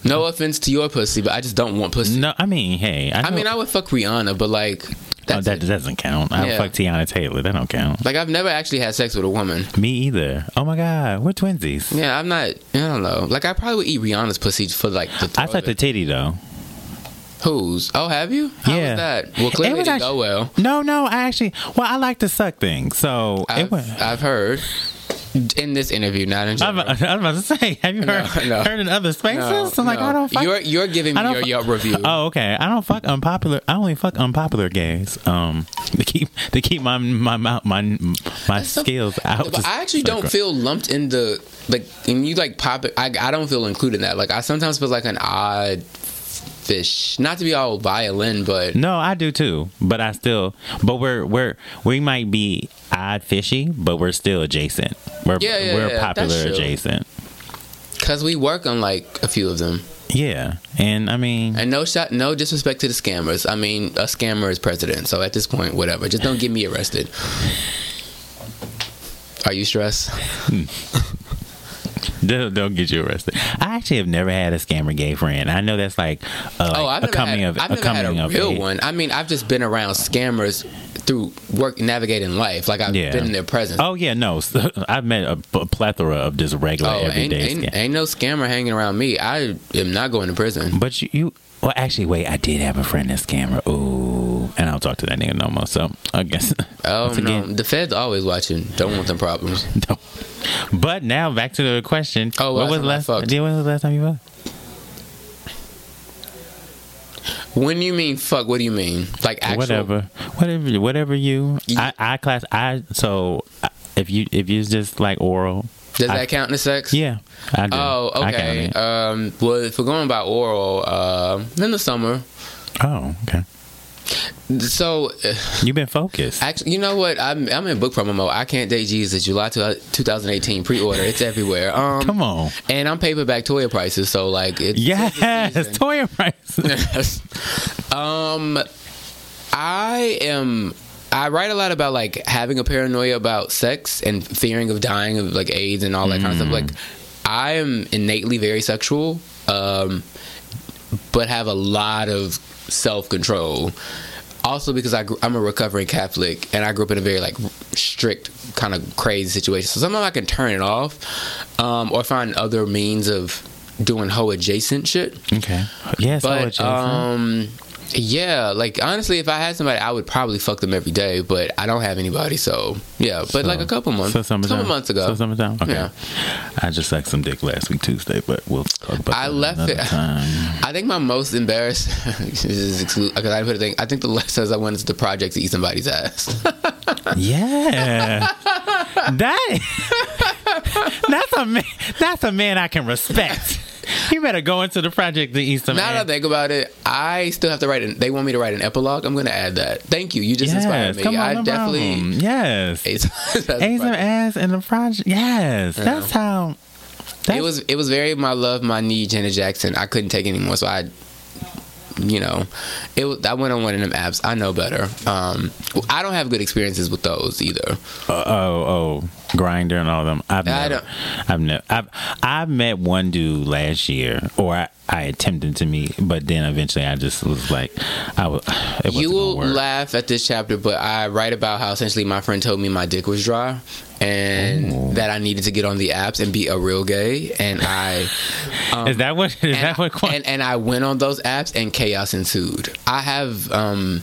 No offense to your pussy, but I just don't want pussy. no. I mean, hey, I, I mean, I would fuck Rihanna, but like, oh, that it. doesn't count. I Yeah. fuck Teyana Taylor. That don't count. like I've never actually had sex with a woman. Me either. Oh my god, we're twinsies. Yeah, I'm not. I don't know. Like I probably would eat Rihanna's pussy for like the. I sucked the titty though. Whose? Oh, have you? How Yeah. was that? Well, clearly It didn't actu- go well. No, no, I actually. Well, I like to suck things, so I've, went. I've heard in this interview, not in I'm, general. I was about to say, have you heard, no. heard in other spaces? I'm like. I don't fuck. You're you're giving me your Yelp review. Oh, okay. I don't fuck unpopular. I only fuck unpopular gays. Um, to keep to keep my my my my, skills out. But I actually don't feel lumped in the like when you like pop it. I, I don't feel included in that. Like I sometimes feel like an odd fish. Not to be all violin, but No, I do too. But I still. But we're we're we might be odd fishy, but we're still adjacent. We're Yeah, yeah, we're yeah, popular adjacent. because we work on like a few of them. Yeah, and I mean, And no shot, no disrespect to the scammers. I mean, a scammer is president, so at this point, whatever. Just don't get me arrested. Are you stressed? Hmm. they'll, they'll get you arrested. I actually have never had a scammer gay friend. I know that's like, uh, Oh, like a coming had, of I've a never had coming a of real one. I mean, I've just been around scammers through work navigating life. Like I've Yeah. been in their presence. Oh yeah, no. I've met a plethora of just regular Oh, ain't, everyday ain't, scam- ain't no scammer hanging around me. I am not going to prison. But you, you, well, actually, wait. I did have a friend that's scammer. Ooh, and I'll talk to that nigga no more. So I guess. Oh no, again, the Fed's always watching. Don't want them problems. no. But now back to the question. Oh, what was last? fucked. When was the last time you fucked? When you mean fuck, what do you mean? Like actual? whatever, whatever, whatever you. I, I class. I so if you if you just like oral. Does I- that count as sex? Yeah, I do. Oh, okay. Um, well, if we're going by oral, uh, in the summer. oh, okay. So, uh, You've been focused. actually, you know what? I'm I'm in book promo mode. I can't date Jesus. July 2018 pre-order. It's everywhere. Um, Come on. And I'm paperback Toya prices, so like it's Yes. Toya Price. Yes. um, I am. I write a lot about like having a paranoia about sex and fearing of dying of like AIDS and all that kind of stuff. Like, I am innately very sexual, um, but have a lot of self control. Also, because I, I'm a recovering Catholic and I grew up in a very like strict kind of crazy situation. So sometimes I can turn it off, um, or find other means of doing hoe adjacent shit. okay. Yes, But um, yeah, like honestly, if I had somebody, I would probably fuck them every day. But I don't have anybody, so yeah. But like a couple months, So summertime. couple months ago, So summertime. Okay. Yeah. I just sucked some dick last week Tuesday, but we'll talk about. I that left it- Time. I think my most embarrassed is because I put a thing. I think the last time I went into the project to eat somebody's ass. Yeah. that that's a man. That's a man I can respect. You better go into the project to eat some. now that I think about it, I still have to write. An, they want me to write an epilogue. I'm going to add that. Thank you. You just inspired me. come on, I no definitely. problem. yes. Ate some- Ate some ass in the project. Yes, that's how. That's, it was it was very my love my need Janet Jackson. I couldn't take it anymore, so I, you know, it was, I went on one of them apps. I know better. Um, I don't have good experiences with those either. Uh, oh, oh, Grindr and all them. I've I never, I've never, I've, I've met one dude last year, or I, I attempted to meet, but then eventually I just was like, I was, You will laugh at this chapter, but I write about how essentially my friend told me my dick was dry and Ooh. that I needed to get on the apps and be a real gay, and I. Um, is that what? Is that what? and, and I went on those apps and chaos ensued. I have um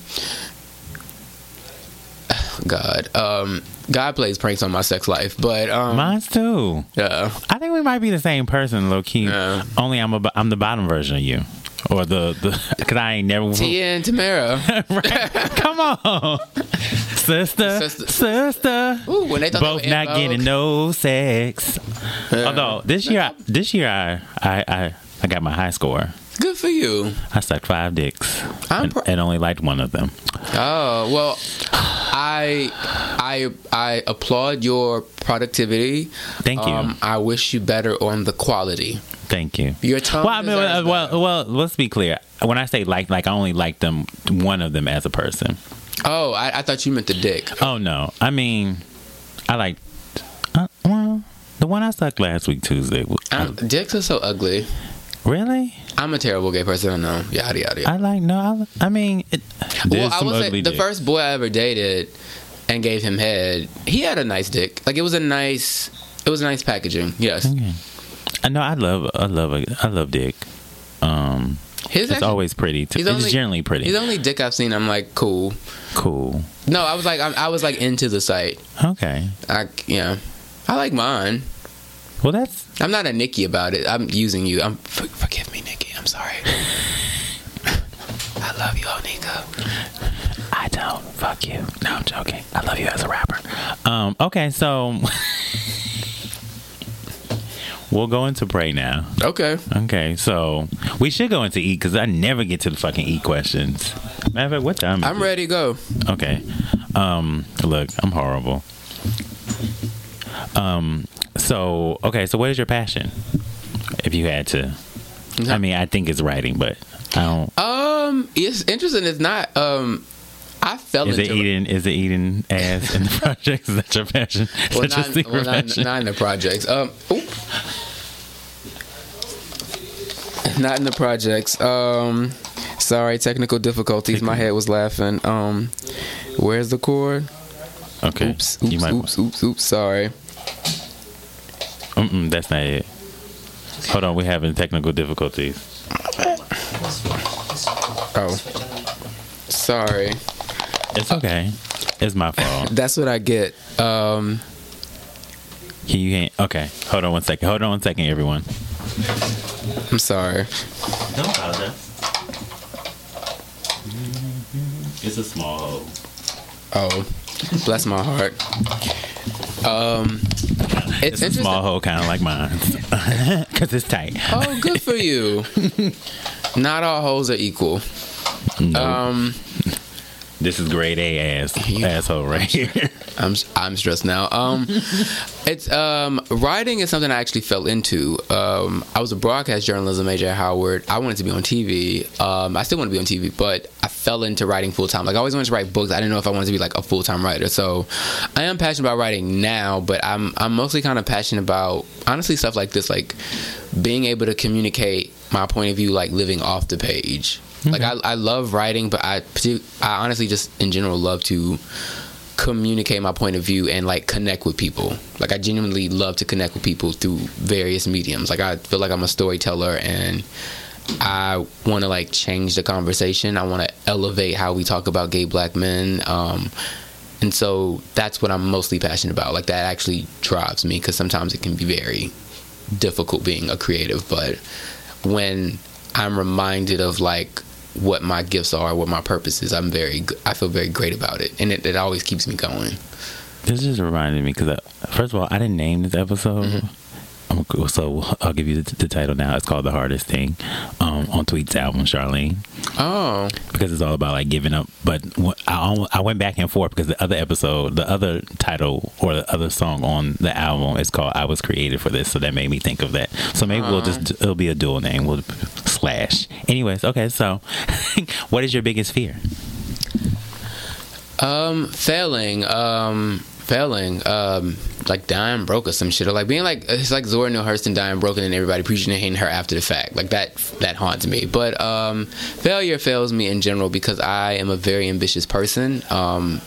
God. Um God plays pranks on my sex life, but um Mine's too. yeah. I think we might be the same person, low key. Yeah. Only I'm a, I'm the bottom version of you, or the the because I ain't never. Tia and Tamera. Right. Come on, sister, Sister. sister. Ooh, when they thought Both not in getting no sex. Although this year, I, this year I, I I I got my high score. Good for you. I sucked five dicks I'm and, pr- and only liked one of them. Oh well, I I I applaud your productivity. Thank you. Um, I wish you better on the quality. Thank you. Your tongue. Well, I mean, well, well, well, let's be clear. When I say like, like I only like them, one of them as a person. oh, I, I thought you meant the dick. Oh no, I mean, I like. Uh, well, the one I sucked last week Tuesday. was- Um, dicks are so ugly. really? I'm a terrible gay person. I know. Yada yada. yada. I like no. I, I mean, it, well, I some will say ugly the first boy I ever dated and gave him head, he had a nice dick. Like it was a nice, it was a nice packaging. Yes, I know. I love. I love. I love dick. Um, his it's actually- always pretty. Too. he's It's only- generally pretty. He's the only dick I've seen. I'm like cool. cool. No, I was like I, I was like into the site. Okay. I yeah, I like mine. Well, that's I'm not a Nicki about it. I'm using you. I'm forgive me, Nicki. I'm sorry. I love you, Onika. I don't. Fuck you. No, I'm joking. I love you as a rapper. Um. Okay. So we'll go into pray now. Okay. Okay. So we should go into eat because I never get to the fucking eat questions. Matter of fact, what time? is I'm it? ready to go. Okay. Um. Look, I'm horrible. Um. So okay. So what is your passion? If you had to, I mean, I think it's writing, but I don't. Um, it's interesting. It's not. Um, I fell Is it into eating? Is it eating ass in the projects? Is that your passion? Is Well, your not, secret well, not, not in the projects. Um, oop. Not in the projects. Um, sorry, technical difficulties. My head was laughing. Um, where's the cord? okay, Oops, you oops, oops, oops, oops. Sorry. Mm-mm, that's not it. Hold on, we're having technical difficulties. Oh, sorry. It's okay. It's my fault. That's what I get. Um, Can you can't. Okay, hold on one second. Hold on one second, everyone. I'm sorry. Don't apologize. It's a small hole. Oh, bless my heart. Um, It's it's, a small hole, kind of like mine, because it's tight. Oh, good for you. Not all holes are equal. No, Um, this is grade A ass Yeah. asshole right here. I'm I'm stressed now. Um, it's um writing is something I actually fell into. Um, I was a broadcast journalism major at Howard. I wanted to be on TV. Um, I still want to be on TV, but I fell into writing full time. Like I always wanted to write books. I didn't know if I wanted to be like a full time writer. So I am passionate about writing now, but I'm I'm mostly kind of passionate about honestly stuff like this, like being able to communicate my point of view, like living off the page. Like I, I love writing, but I I honestly just in general love to communicate my point of view and like connect with people. Like I genuinely love to connect with people through various mediums. Like I feel like I'm a storyteller and I want to like change the conversation. I want to elevate how we talk about gay black men. Um, and so that's what I'm mostly passionate about. Like that actually drives me because sometimes it can be very difficult being a creative. But when I'm reminded of like what my gifts are, what my purpose is, I'm very, I feel very great about it, and it, it always keeps me going. This just reminded me because first of all, I didn't name this episode. Mm-hmm. So I'll give you the, the title now. It's called "The Hardest Thing" um, on Tweet's album, Charlene, Oh, because it's all about like giving up. But I I went back and forth because the other episode, the other title or the other song on the album is called "I Was Created for This," so that made me think of that. So maybe we'll just it'll be a dual name. We'll slash. Anyways, okay. So, what is your biggest fear? um, failing, um, failing, um, like dying broke or some shit, or like being like it's like Zora Neale Hurston dying broken and everybody preaching and hating her after the fact. Like that, that haunts me. But um, failure fails me in general because I am a very ambitious person. Um,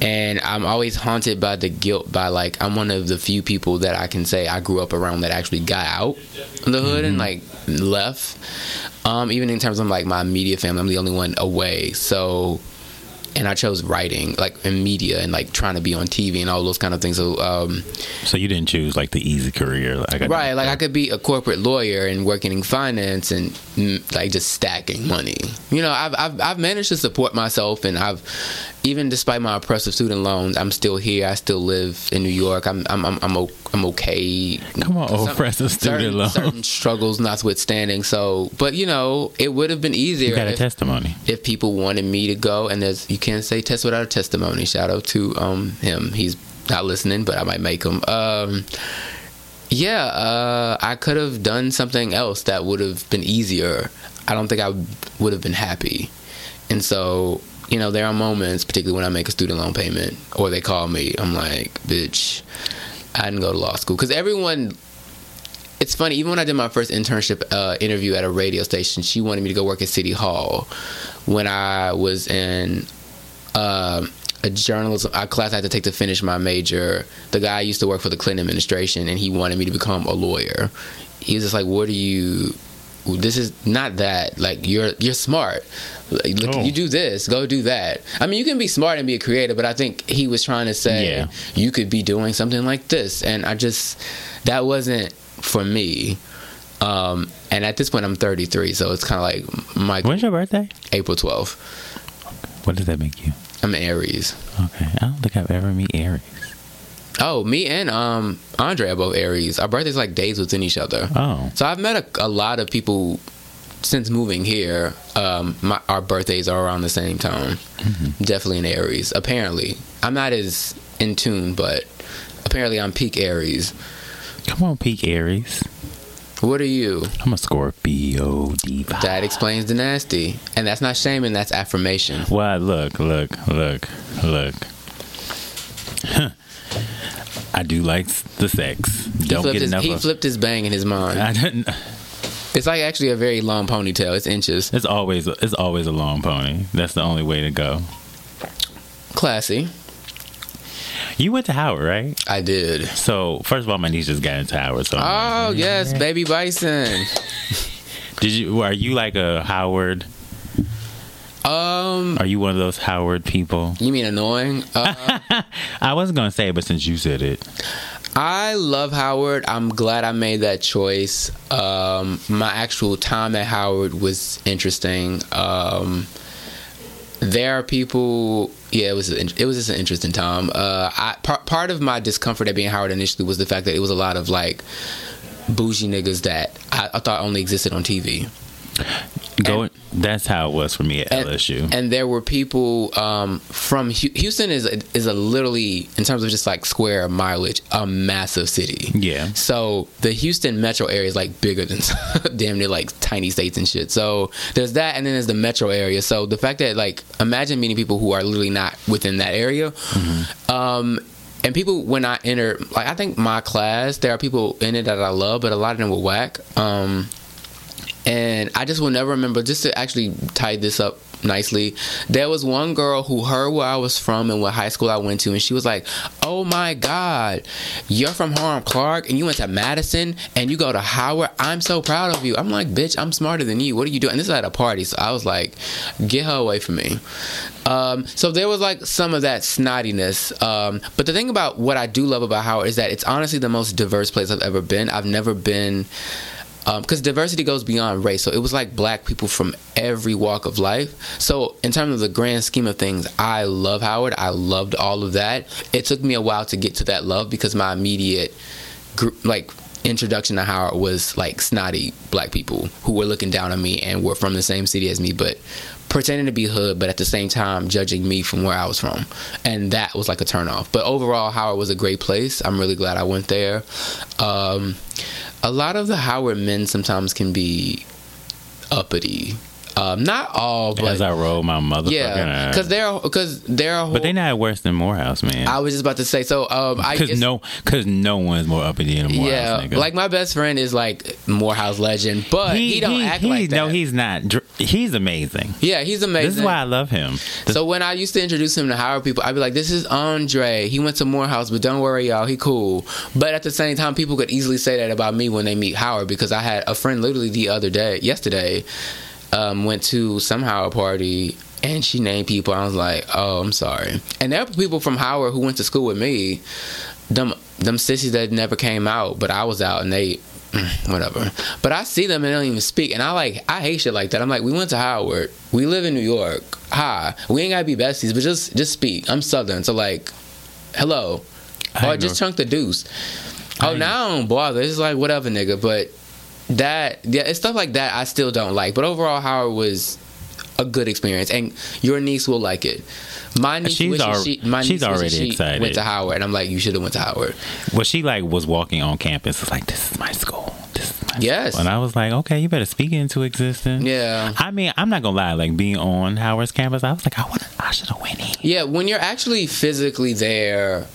and I'm always haunted by the guilt by like I'm one of the few people that I can say I grew up around that actually got out of the hood and like left. Um, even in terms of like my immediate family, I'm the only one away. So and I chose writing, like in media and like trying to be on TV and all those kind of things. So um, So you didn't choose like the easy career, like I right, like I could be a corporate lawyer and working in finance and mm, like just stacking money. You know, I've I've, I've managed to support myself and I've even despite my oppressive student loans, I'm still here. I still live in New York. I'm I'm I'm I'm, I'm okay. Come on, Some- oppressive student certain, loan. certain struggles notwithstanding. So, but you know, it would have been easier You got a testimony. if people wanted me to go and there's you can't say test without a testimony. Shout out to um him. He's not listening but i might make him. Um yeah uh i could have done something else that would have been easier. I don't think i would have been happy. And so you know there are moments particularly when i make a student loan payment or they call me i'm like bitch i didn't go to law school. Because everyone it's funny even when i did my first internship uh, interview at a radio station she wanted me to go work at city hall. When i was in um a journalism a class i had to take to finish my major. The guy used to work for the clinton administration and he wanted me to become a lawyer. He was just like what are you this is not that. Like you're you're smart. Like, look, Oh. you do this go do that. I mean you can be smart and be a creator but i think he was trying to say Yeah. you could be doing something like this. And i just that wasn't for me. Um and at this point i'm 33 so it's kind of like my When's your birthday? april 12th What does that make you? i'm aries. Okay, I don't think I've ever met Aries. oh me and um andre are both aries. Our birthdays like days within each other. Oh, so i've met a, a lot of people since moving here. Um my, our birthdays are around the same time. Definitely an aries. Apparently i'm not as in tune but apparently i'm peak aries. Come on, peak Aries. What are you I'm a Scorpio diva. That explains the nasty. And that's not shaming, that's affirmation. Why? look, look, look, look. I do like the sex. He Don't get his, enough he of. flipped his bang in his mind. I didn't. It's like actually a very long ponytail. It's inches. It's always it's always a long pony. That's the only way to go. Classy. You went to Howard, right? I did. So first of all, my niece just got into Howard. So Oh, yes, baby bison. did you? Are you like a Howard? Um, Are you one of those Howard people? you mean annoying? Uh, I wasn't gonna say it, but since you said it, I love Howard. I'm glad I made that choice. Um, my actual time at Howard was interesting. Um, there are people. Yeah, it was it was just an interesting time. Uh, I part part of my discomfort at being Howard initially was the fact that it was a lot of like bougie niggas that I, I thought only existed on TV. Go. That's how it was for me at and, LSU. And there were people um, from Houston is a, is a literally in terms of just like square mileage a massive city. Yeah. So the Houston metro area is like bigger than damn near like tiny states and shit. So there's that, and then there's the metro area. So the fact that like imagine meeting people who are literally not within that area. Um, and people when I enter, like I think my class, there are people in it that I love, but a lot of them were whack. Um, and I just will never remember. Just to actually tie this up nicely, there was one girl who heard where I was from and what high school I went to, and she was like, "Oh my God, you're from Hiram Clarke, and you went to Madison, and you go to Howard. I'm so proud of you." I'm like, "Bitch, I'm smarter than you. What are you doing?" And this is at a party, so I was like, "Get her away from me." Um, so there was like some of that snottiness. Um, but the thing about what I do love about Howard is that it's honestly the most diverse place I've ever been. I've never been Um, because diversity goes beyond race. So it was like black people from every walk of life. So in terms of the grand scheme of things, I love Howard. I loved all of that. It took me a while to get to that love because my immediate gr- like introduction to Howard was like snotty black people who were looking down on me and were from the same city as me, but pretending to be hood, but at the same time judging me from where I was from, and that was like a turnoff. But overall, Howard was a great place. I'm really glad I went there. Um, a lot of the Howard men sometimes can be uppity. Um, not all, but As I roll my motherfucking yeah, because they're because they're. But they not worse than Morehouse, man. I was just about to say. So um, I Because no, because no one's more uppity than a Morehouse yeah, nigga. like my best friend is like Morehouse legend, but he, don't act like that. No, he's not. He's amazing. yeah, he's amazing. This is why I love him. The- So when I used to introduce him to Howard people, I'd be like, "This is Andre. He went to Morehouse, but don't worry, y'all, he cool." But at the same time, people could easily say that about me when they meet Howard because I had a friend literally the other day, yesterday, um, went to somehow a party and she named people. I was like, "Oh, I'm sorry." And there were people from Howard who went to school with me. Them them sissies that never came out, but I was out and they mm, whatever. But I see them and they don't even speak. And I like I hate shit like that. I'm like, we went to Howard. We live in New York. Hi. We ain't gotta be besties, but just just speak. I'm southern, so like, hello. Or just no- chunk the deuce. I Oh now I don't bother. It's like whatever nigga. But that yeah, it's stuff like that I still don't like. But overall Howard was a good experience. And your niece will like it. My niece She's al- she my she's niece already she excited. went to Howard and I'm like, you should have went to Howard. Well, she like was walking on campus. It's like this is my school. This is my Yes. school. And I was like, okay, you better speak into existence. Yeah. I mean, I'm not gonna lie. Like being on Howard's campus, I was like, I want. I should have went in. Yeah, when you're actually physically there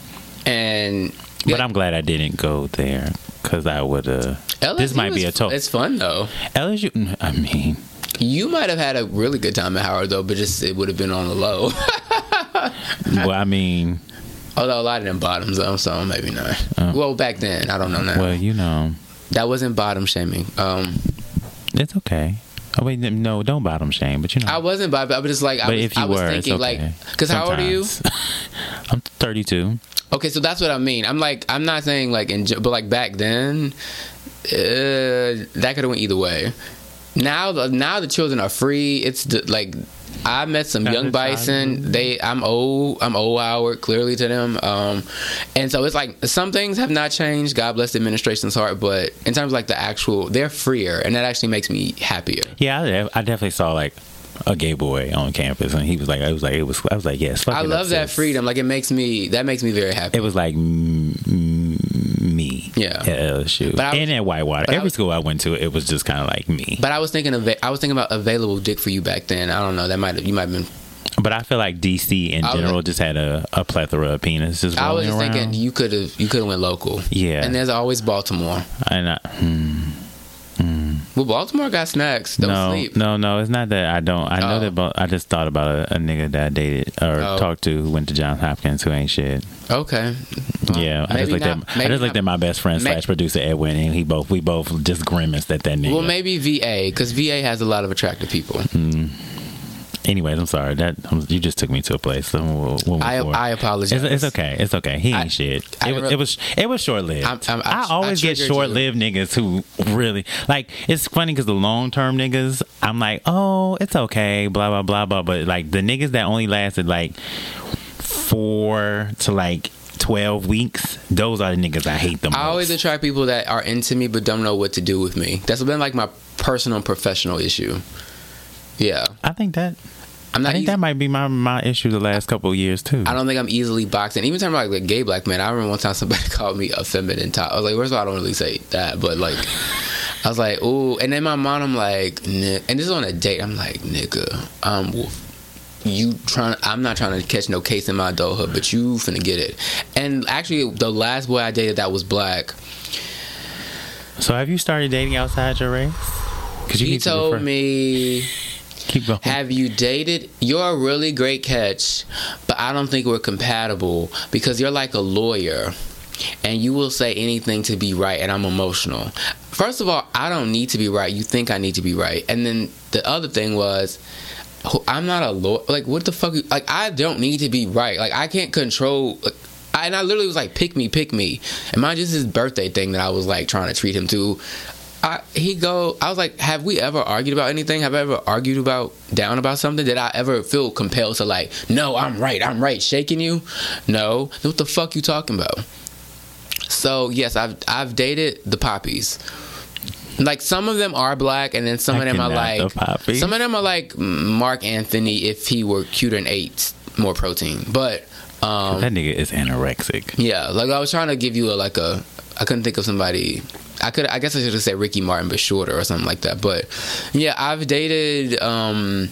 and But I'm glad I didn't go there because I would have. This LSU might be a total. It's fun though. LSU. I mean, You might have had a really good time at Howard though, but just it would have been on the low. well, I mean, Although a lot of them bottoms though, so maybe not. Uh. well, back then, I don't know now. well, you know, that wasn't bottom shaming. Um, it's okay. Oh wait, no, don't bottom shame. But you know, I wasn't bottom. I was just like, I but was, if you I was were, thinking okay. like, because how old are you? I'm 32. Okay, so that's what I mean. I'm like, I'm not saying like, in, but like back then, uh, that could have went either way. Now, the now the children are free. It's the, like I met some young bison. They, I'm old. I'm old Howard, clearly to them. Um, and so it's like some things have not changed. God bless the administration's heart, but in terms of like the actual, they're freer, and that actually makes me happier. Yeah, I, I definitely saw like a gay boy on campus, and he was like, I was like, it was. I was like, yes, I it up, love that freedom. Like it makes me that makes me very happy. It was like mm, mm, me. Yeah. at LSU But I and at Whitewater. but I Every school I went to, it was just kind of like me. But I was thinking of I was thinking about available dick for you back then. I don't know. That might have you might have been But I feel like DC in I was- general just had a, a plethora of penis just I was thinking you could have you could have went local. Yeah. And there's always Baltimore. I, hmm, Well, Baltimore got snacks. Don't no, sleep. no, no. It's not that I don't. I know Oh. that. But I just thought about a, a nigga that I dated or Oh. talked to who went to Johns Hopkins who ain't shit. Okay. Well, yeah, I just looked not- at I just looked not- at my best friend may- slash producer Edwin, and he both we both just grimaced at that nigga. Well, maybe VA because VA has a lot of attractive people. Mm. Anyways, I'm sorry that um, you just took me to a place. So we'll, we'll I. I apologize. It's, it's okay. It's okay. He ain't I- shit. It was, it was it was short lived. I, I- always get short lived niggas who really like. It's funny because the long term niggas, I'm like, oh, it's okay, blah blah blah blah. But like the niggas that only lasted like four to like twelve weeks, those are the niggas I hate the most. I always attract people that are into me but don't know what to do with me. That's been like my personal and professional issue. Yeah, I think that I'm I think easy- that might be my my issue the last couple of years too. I don't think I'm easily boxed in. Even talking about like the gay black man, I remember one time somebody called me a feminine top. I was like, first of all, I don't really say that, but like, I was like, ooh. And then my mom, I'm like, and this is on a date. I'm like, nigga, um, you trying? I'm not trying to catch no case in my adulthood, but you finna get it. And actually, the last boy I dated that was black, so have you started dating outside your race? Because he told me. Keep going. Have you dated? You're a really great catch, but I don't think we're compatible because you're like a lawyer and you will say anything to be right, and I'm emotional. First of all, I don't need to be right. You think I need to be right. And then the other thing was, I'm not a lawyer. Like, what the fuck? Like, I don't need to be right. Like, I can't control. Like, I, and I literally was like, pick me, pick me. And mind just his birthday thing that I was like trying to treat him to. I, he go. I was like, have we ever argued about anything? Have I ever argued about down about something? Did I ever feel compelled to like, no, I'm right, I'm right, shaking you? No. Then what the fuck you talking about? So yes, I've I've dated the poppies. Like some of them are black, and then some I of them are like the some of them are like Marc Anthony if he were cuter and ate more protein. But um, that nigga is anorexic. yeah, like I was trying to give you a like a. I couldn't think of somebody. I could. I guess I should have said Ricky Martin, but shorter or something like that. But yeah, I've dated um,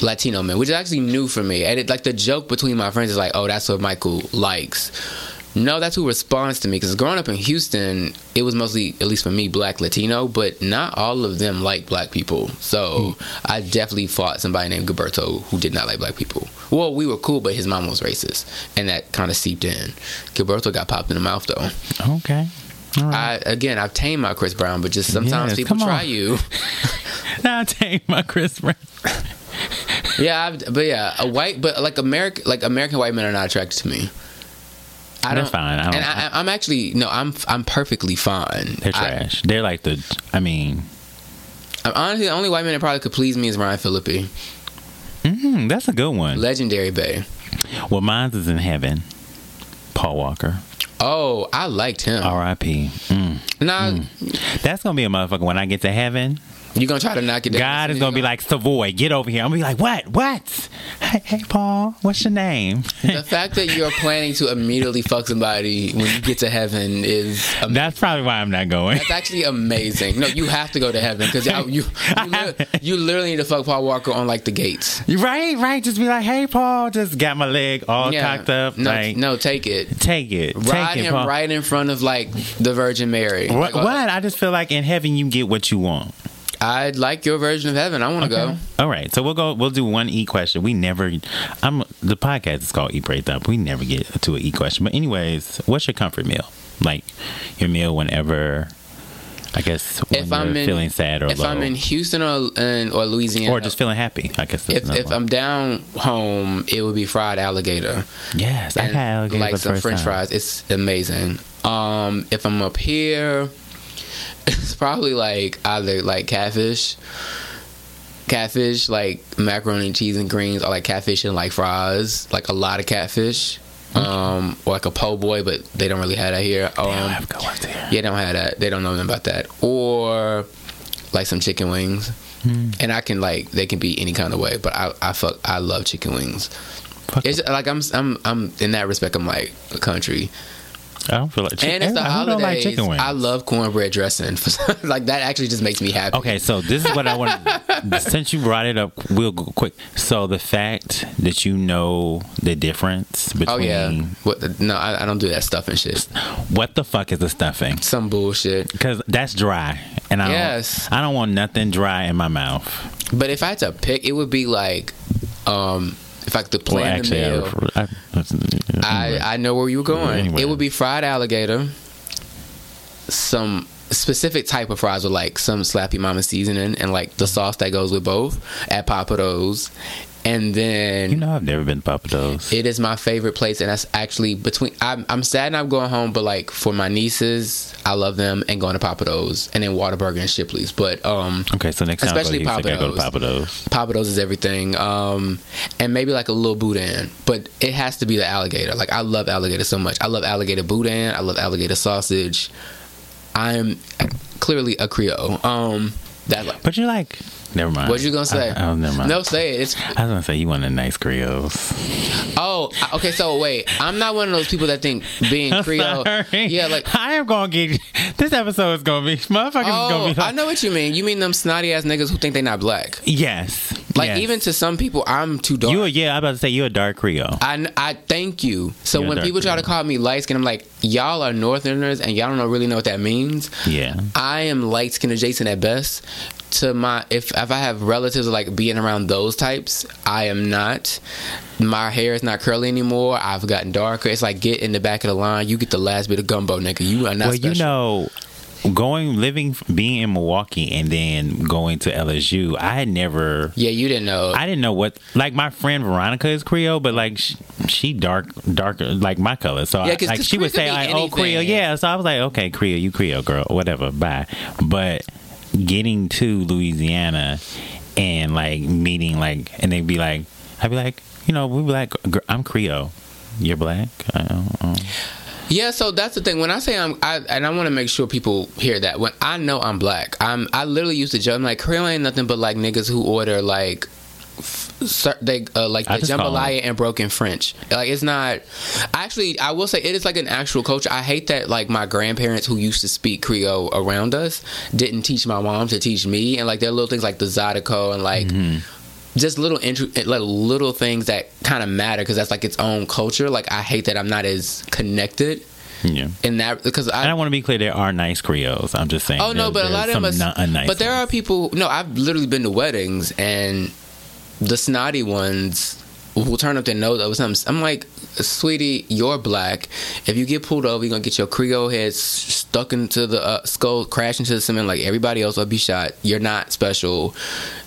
Latino men, which is actually new for me. And it, like the joke between my friends is like, "Oh, that's what Michael likes." No, that's who responds to me. Because growing up in Houston, it was mostly, at least for me, black Latino, but not all of them like black people. So I definitely fought somebody named Gilberto who did not like black people. Well, we were cool, but his mom was racist, and that kind of seeped in. Gilberto got popped in the mouth though. Okay. Right. I again, I've tamed my Chris Brown, but just sometimes Yes, people try you. now take my Chris Brown. yeah, I've, but yeah, a white, but like American, like American white men are not attracted to me. I That's fine. I don't- and I, I'm actually no, I'm I'm perfectly fine. They're I- trash. They're like the. I mean, I'm honestly the only white man that probably could please me is Ryan Phillippe, mm, that's a good one. legendary Bay. Well, mine's is in heaven. Paul Walker. Oh, I liked him. R.I.P. Mm. Nah, That's gonna be a motherfucker when I get to heaven. You gonna try to knock it down? God is gonna be like Savoy, get over here. I'm gonna be like, what? What? Hey, hey, Paul, what's your name? the fact that you're planning to immediately fuck somebody when you get to heaven is amazing. That's probably why I'm not going. That's actually amazing. No, you have to go to heaven because you you, li- you literally need to fuck Paul Walker on like the gates. right, right. Just be like, hey, Paul, just got my leg all cocked up. No, like, no, take it. take it, Ride take it, him Paul. right in front of like the Virgin Mary. What? Like, uh, what? I just feel like in heaven you get what you want. I'd like your version of heaven. I want to go. All right, so we'll go. We'll do one e question. We never. I'm the podcast is called Eat Pray Thot. We never get to an e question. But anyways, what's your comfort meal? Like your meal whenever. I guess when If you're I'm in- feeling sad or If low, I'm in Houston or and, or Louisiana, or just feeling happy. I guess. If if. I'm down home, it would be fried alligator. yes, I had alligator like some French time. fries. It's amazing. Um, if I'm up here, it's probably like either like catfish, catfish like macaroni and cheese and greens, or like catfish and like fries, like a lot of catfish. Um, or like a po' boy, but they don't really have that here. Um, They don't have good ones here. yeah, they don't have that. They don't know nothing about that. Or like some chicken wings. Hmm. And I can like they can be any kind of way, but I I fuck I love chicken wings. Fuck It's like I'm I'm I'm in that respect I'm like a country. I don't feel like chicken. And it's the holidays. like chicken wings? I love cornbread dressing. like that actually just makes me happy. Okay, so this is what I want. since you brought it up, we'll go quick. So the fact that you know the difference between Oh yeah. What the, no, I, I don't do that stuff and shit. what the fuck is the stuffing? Some bullshit. Because that's dry, and I Yes. don't, I don't want nothing dry in my mouth. But if I had to pick, it would be like um if I could Well, plan actually, the I, meal. Refer, I, I, I know where you were going. Anyway. It would be fried alligator, some specific type of fries with like some Slap Ya Mama seasoning and like the mm-hmm. sauce that goes with both at Pappadeaux, and then You know, I've never been to Pappadeaux. it is my favorite place, and that's actually between. I'm, I'm sad not going home, but like for my nieces, I love them and going to Pappadeaux, and then Whataburger and Shipley's. But um, Okay, so next time Especially I go to Houston, I go to Pappadeaux. Pappadeaux. Pappadeaux is everything, um, and maybe like a little boudin, but it has to be the alligator. Like I love alligator so much. I love alligator boudin. I love alligator sausage. I'm clearly a Creole. Um, that like, But you're like, never mind. what you gonna say? I, oh, never mind. No, say it. It's I was gonna say you want a nice Creoles. oh, okay. So wait, I'm not one of those people that think being I'm Creole. sorry. Yeah, like I am gonna get this episode is gonna be motherfuckers is gonna oh, be like, I know what you mean. You mean them snotty ass niggas who think they not black? yes, Like yes. even to some people, I'm too dark. you. Are, yeah, I'm about to say you're a dark Creole. I, I thank you. So You're when people try to call me light skin, I'm like, y'all are Northerners and y'all don't know, really know what that means. yeah, I am light skin adjacent at best. To my if if I have relatives like being around those types, I am not. My hair is not curly anymore. I've gotten darker. It's like get in the back of the line. You get the last bit of gumbo, nigga. You are not well, special. you know, going living being in Milwaukee and then going to LSU, I had never. yeah, you didn't know. I didn't know what like my friend Veronica is Creole, but like she, she dark darker like my color. So Yeah, I, like she would Creole say could be like, "Oh. Creole." Yeah, so I was like, "Okay, Creole, you Creole girl, whatever, bye." But getting to Louisiana and like meeting like and they'd be like, I'd be like, you know, we like, I'm Creole. You're black. Yeah, so that's the thing. When I say I'm, I, and I want to make sure people hear that. When I know I'm black, I'm. I literally used to joke. I'm like Creole ain't nothing but like niggas who order like. They uh, like the jambalaya and broken French. Like it's not. Actually, I will say it is like an actual culture. I hate that like my grandparents who used to speak Creole around us didn't teach my mom to teach me, and like there are little things like the Zydeco and like just little intro, like little things that kind of matter because that's like its own culture. Like I hate that I'm not as connected yeah. in that because And I I. want to be clear, there are nice Creoles. I'm just saying. Oh no, but a lot of them are. not unnice but there are people. No, I've literally been to weddings and the snotty ones will turn up their nose over something. I'm like, sweetie, you're black. If you get pulled over, you're gonna get your Creole head stuck into the uh, skull, crash into the cement like everybody else will be shot. You're not special.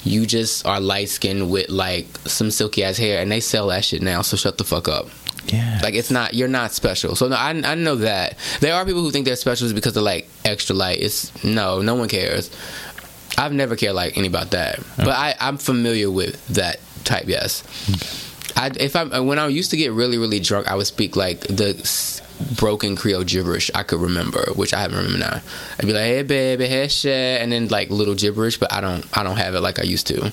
You just are light skinned with like some silky ass hair, and they sell that shit now. So shut the fuck up. Yeah. Like it's not you're not special. So no, I I know that there are people who think they're special because they're like extra light. It's no, no one cares. I've never cared like any about that, but I I'm familiar with that type. Yes. I if I when I used to get really really drunk, I would speak like the s- broken Creole gibberish I could remember, which I haven't remember now. I'd be like, "Hey baby, hey shit," and then like little gibberish, but I don't I don't have it like I used to.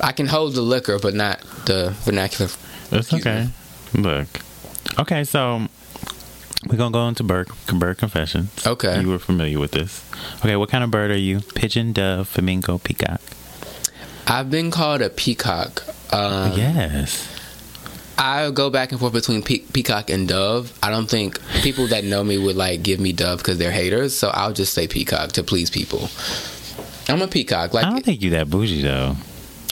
I can hold the liquor, but not the vernacular. Okay. Look. Okay, so we're gonna go into bird bird confessions. Okay. You were familiar with this. Okay, what kind of bird are you? Pigeon, dove, flamingo, peacock? I've been called a peacock. Um, yes. I go back and forth between pe- peacock and dove. I don't think people that know me would like give me dove because they're haters. So I'll just say peacock to please people. I'm a peacock. Like I don't think you that bougie though.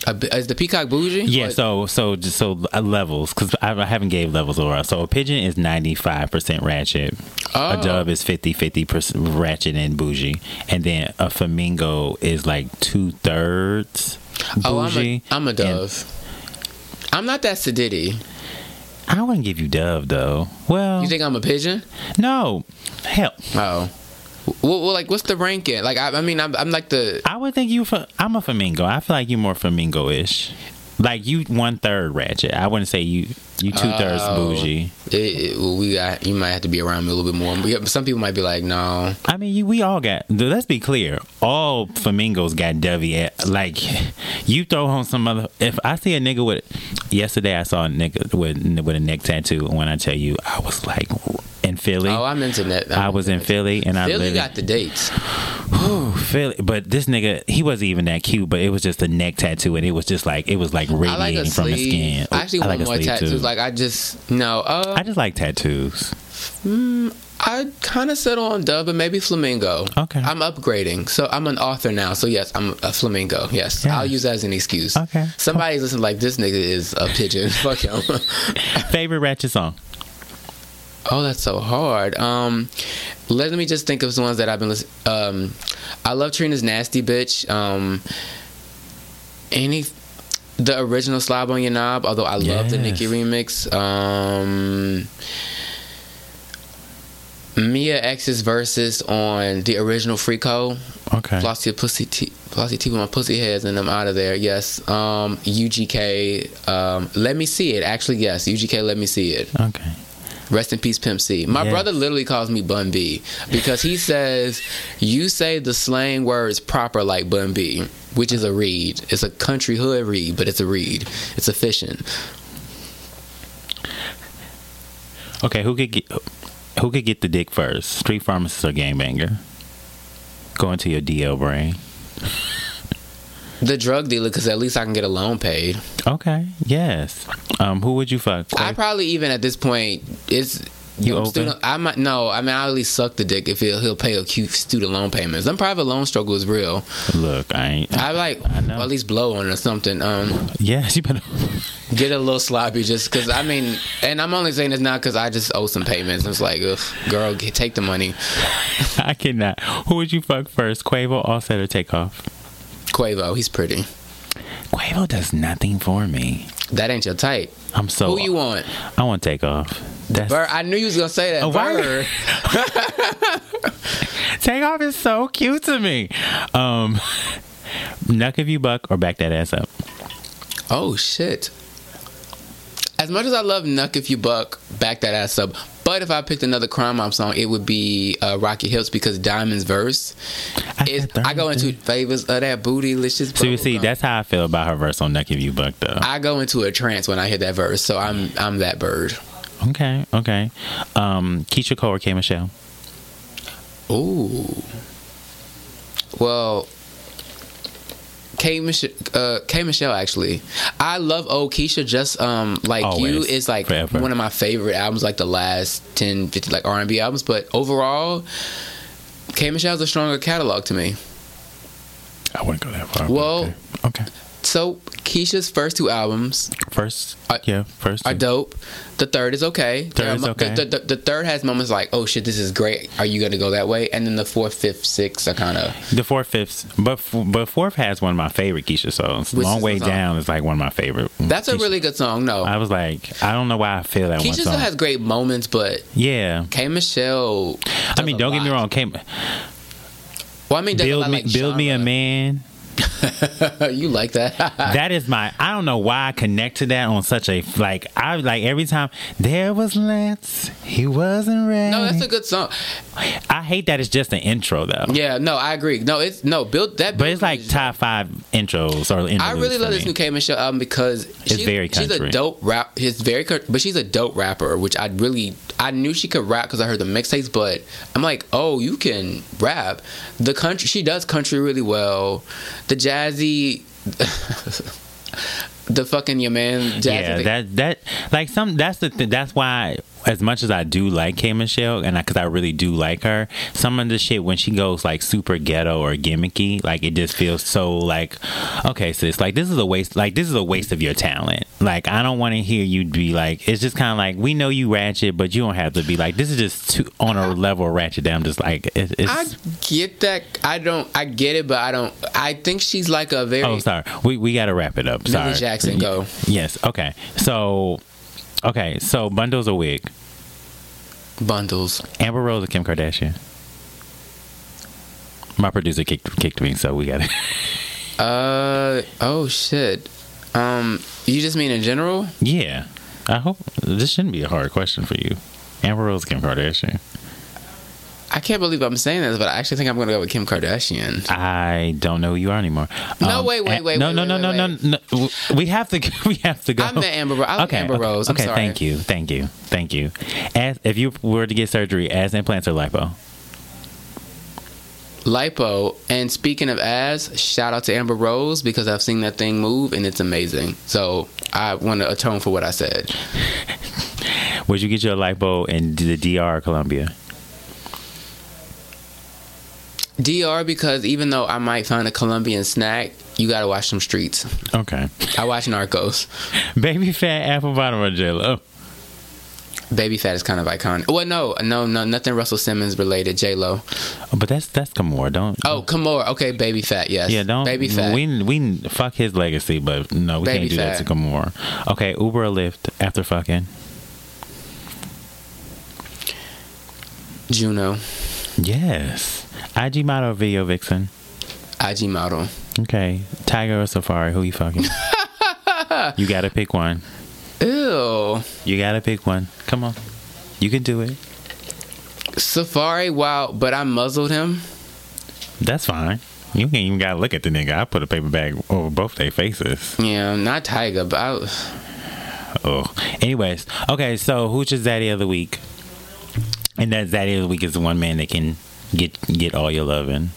A, is the peacock bougie? Yeah, Or- so so just so uh, levels because I, I haven't gave levels overall. So a pigeon is ninety five percent ratchet. A Oh. dove is 50 50 percent ratchet and bougie, and then a flamingo is like two thirds oh, I'm a, I'm a dove. I'm not that sedity. I wouldn't give you dove though. Well, You think I'm a pigeon? no, hell, Oh. Well, well like, what's the ranking? Like, I, I mean, I'm, I'm like the. I would think you. For, I'm a flamingo. I feel like you more flamingo-ish. Like you one third ratchet. I wouldn't say you you two thirds Oh. bougie. It, it, well, we got. You might have to be around me a little bit more. Some people might be like, no. I mean, you, we all got. Let's be clear. All flamingos got dovey. Like, you throw on some other. If I see a nigga with, yesterday I saw a nigga with with a neck tattoo. And when I tell you, I was like in Philly. Oh, I'm into that. I was in Philly, and I Philly got the dates. Ooh, Philly, but this nigga, he wasn't even that cute. But it was just a neck tattoo, and it was just like it was like I like radiating a from his skin. I actually I want like more tattoos. too. Like I just no. Uh, I just like tattoos. I kind of settle on dove, but maybe flamingo. Okay. I'm upgrading, so I'm an author now. So yes, I'm a flamingo. Yes, Yeah. I'll use that as an excuse. Okay. Somebody's listening like this nigga is a pigeon. Fuck him. Favorite ratchet song? Oh, that's so hard. Um, let me just think of some ones that I've been listening. Um, I love Trina's nasty bitch. Um, any the original Slob on Your Knob, although I love the Yes. Nicki remix. Um, Mia X's verses on the original Freako. Okay. Floss your pussy, t- floss your teeth with my pussy heads, and I'm out of there. Yes. Um, UGK. Um, let me see it. Actually, yes. UGK. Let me see it. Okay. Rest in peace, Pimp C. My brother literally calls me Bun B because he says you say the slang words proper like Bun B, which is a read. It's a country hood read, but it's a read. It's efficient. Okay. Who could get who could get the dick first? Street pharmacist or gangbanger? Go into your DL brain. The drug dealer, because at least I can get a loan paid. Okay. Yes. Um. Who would you fuck? I probably even at this point it's You I'm open? student. I might no. I mean, I at least suck the dick if he'll he'll pay a cute student loan payments. Them private loan struggle is real. Look, I ain't. I like I or at least blow on it or something. Um, Yes, you better. get a little sloppy just because I mean, and I'm only saying this now because I just owe some payments. It's like, ugh, girl, get, take the money. I cannot. Who would you fuck first? Quavo, Offset, or Takeoff? Quavo, he's pretty. Quavo does nothing for me. That ain't your type. I'm so. Who you want? I want Takeoff. That's Bird. I knew you was gonna say that. Oh, Bird. Takeoff is so cute to me. Um, Knuck if you buck or back that ass up. Oh shit. As much as I love Knuck If You Buck, back that ass up. But if I picked another Crime Mob song, it would be uh, Rock Yo Hips because Diamond's verse is. I go into favors of that bootylicious. So you see, bubblegum. that's how I feel about her verse on Knuck if you buck though. I go into a trance when I hear that verse, so I'm I'm that bird. Okay, okay. Um, Keyshia Cole or K Michelle? Ooh. Well, K Michelle, uh, K Michelle actually. I love old Keyshia. Just um, like you Always. is like Forever. one of my favorite albums, like the last 10, 50 like R and B albums. But overall, K Michelle's a stronger catalog to me. I wouldn't go that far. Well- okay. okay. So Keyshia's first two albums First, I- yeah, first. are dope. The third is okay. Third are is okay. The, the, the third has moments like, oh shit, this is great. Are you gonna go that way? And then the fourth, fifth, sixth are kind of The fourth, fifth, but but fourth has one of my favorite Keyshia songs. Which Long way down is like one of my favorite. That's a really good song. No, I was like, I don't know why I feel that one Keisha still has great moments, but yeah, K Michelle. I mean, don't get me wrong. Came, Well, I mean, build me, like build me a man. you like that? that is my. I don't know why I connect to that on such a like. I like every time there was Lance. He wasn't ready. no, that's a good song. I hate that it's just an intro though. Yeah, no, I agree. No, it's no built that. But it's like top five intros or I really love this new K Michelle album because she's, very she's a dope rap. She's very, but she's a dope rapper, which I really I knew she could rap because I heard the mixtapes. But I'm like, oh, you can rap. The country, she does country really well. The jazzy, the fucking your man, jazzy. Yeah, that that like some that's the th- that's why as much as I do like K Michelle and because I, really do like her, some of the shit when she goes like super ghetto or gimmicky, like it just feels so like okay, sis, like this is a waste. Like this is a waste of your talent. Like I don't want to hear you be like. It's just kind of like we know you ratchet, but you don't have to be like this is just too on a level ratchet that I'm just like it, it's. I get that. I don't. I get it, but I don't. I think she's like a very. Oh, sorry. We we got to wrap it up. Sorry. Jackson, go. Yes. Okay. So, okay. So bundles a wig. Bundles. Amber Rose or Kim Kardashian? My producer kicked kicked me, so we got it. Uh oh shit. Um, you just mean in general? yeah. I hope this shouldn't be a hard question for you. Amber Rose, Kim Kardashian. I can't believe I'm saying this, but I actually think I'm gonna go with Kim Kardashian. I don't know who you are anymore. No, um, wait, wait, eh, wait, No, wait, no, wait, no, no, wait, no, no. We have to. We have to go. I meant Amber Ro- I like Amber okay, Rose. I'm okay, sorry. thank you, thank you, thank you. As if you were to get surgery, as implants or lipo? Lipo. And speaking of ass, shout out to Amber Rose because I've seen that thing move and it's amazing. So I want to atone for what I said. Would you get your lipo in the DR or DR because even though I might find a Colombian snack, you gotta watch some streets. Okay. I watch Narcos. Baby Phat apple bottom or jello? Baby Phat is kind of iconic. Well, no, no, no, nothing Russell Simmons related. J Lo. Oh, but that's that's Kimora. Don't. Oh, Kimora. Okay, Baby Phat. Yes. Yeah, don't. Baby Phat. We we fuck his legacy, but no, we Baby can't do that to Kimora. Okay, Uber or Lyft after fucking. Juno. Yes. IG model video vixen. IG model. Okay, Tyga or Safaree? Who you fucking? you gotta pick one. Ew. You gotta pick one. Come on, you can do it. Safaree. Wow. But I muzzled him. That's fine. You ain't even gotta look at the nigga. I put a paper bag over both their faces. Yeah, not Tyga, but I, Oh. Anyways, okay. So who's your zaddy of the week? And that zaddy of the week is the one man that can get get all your loving.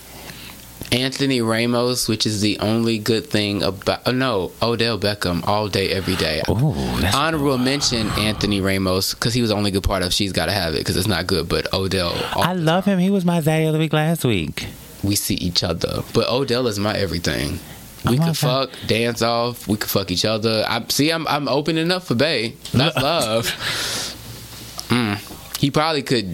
Anthony Ramos, which is the only good thing about. Oh no, Odell Beckham, all day, every day. Oh, Honorable mention Anthony Ramos because he was the only good part of She's Gotta Have It because it's not good, but Odell. I love him. He was my zaddy of the week last week. we see each other, but Odell is my everything. We I'm could fuck, dance off. We could fuck each other. I see. I'm I'm opening up for Bey. That's love. Mm. He probably could.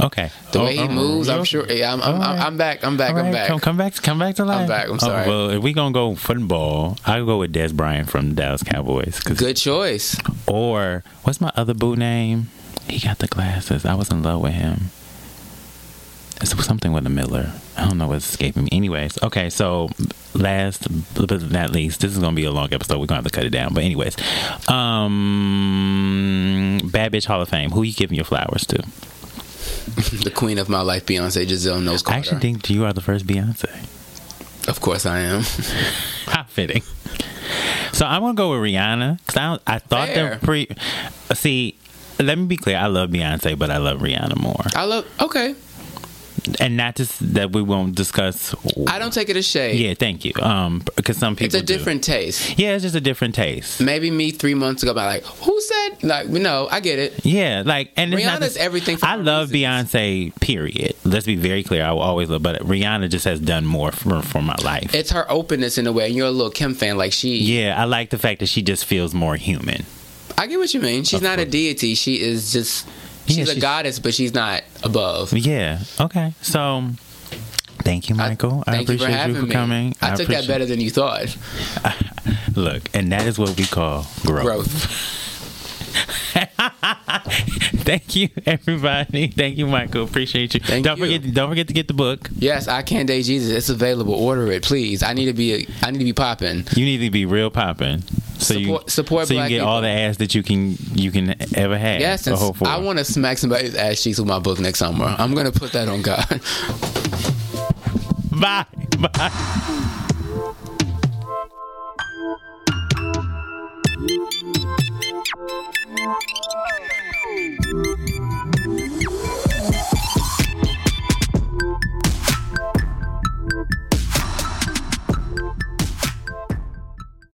Okay. The Oh, way he oh, moves, I'm oh. sure. Yeah, I'm, I'm, right. I'm back. I'm back. All I'm back. Come, come back. Come back to life. I'm back, I'm Oh, sorry. well, if we gonna go football, I'll go with Dez Bryant from the Dallas Cowboys. Good choice. Or what's my other boo name? He got the glasses. I was in love with him. It's something with a Miller. I don't know what's escaping me. Anyways, okay. So last but not least, this is gonna be a long episode. We're gonna have to cut it down. But anyways, um, Bad Bitch Hall of Fame. Who you giving your flowers to? The queen of my life, Beyonce Giselle Knowles I actually think you are the first Beyonce. of course, I am. How fitting. So I'm gonna go with Rihanna because I, I thought Fair. that pre. See, let me be clear. I love Beyonce, but I love Rihanna more. I love. Okay, And not just that we won't discuss. I don't take it as shade. Yeah, thank you. Um, because some people it's a do. different taste. Yeah, it's just a different taste. Maybe me three months ago, but like, who said? Like, no, I get it. Yeah, like and it's not Rihanna's everything for I love reasons. Beyonce. Period. Let's be very clear. I will always love, but Rihanna just has done more for for my life. It's her openness in a way. And you're a little Kim fan, like she. yeah, I like the fact that she just feels more human. I get what you mean. She's not a deity. She is just. She's Yeah, a she's- goddess, but she's not above. Yeah. Okay. So, thank you, Michael. I, Thank you appreciate for you for me. coming. I, took that better than you thought. Look, and that is what we call growth. Growth. Thank you, everybody. Thank you, Michael. Appreciate you. Thank don't you. forget. Don't forget to get the book. Yes, I can't date Jesus. It's available. Order it, please. I need to be. A, I need to be popping. You need to be real popping. So you Support- support so you can get all the ass that you can you can ever have. Yes, a and whole. I want to smack somebody's ass cheeks with my book next summer. I'm gonna put that on God. Bye. Bye. Oh!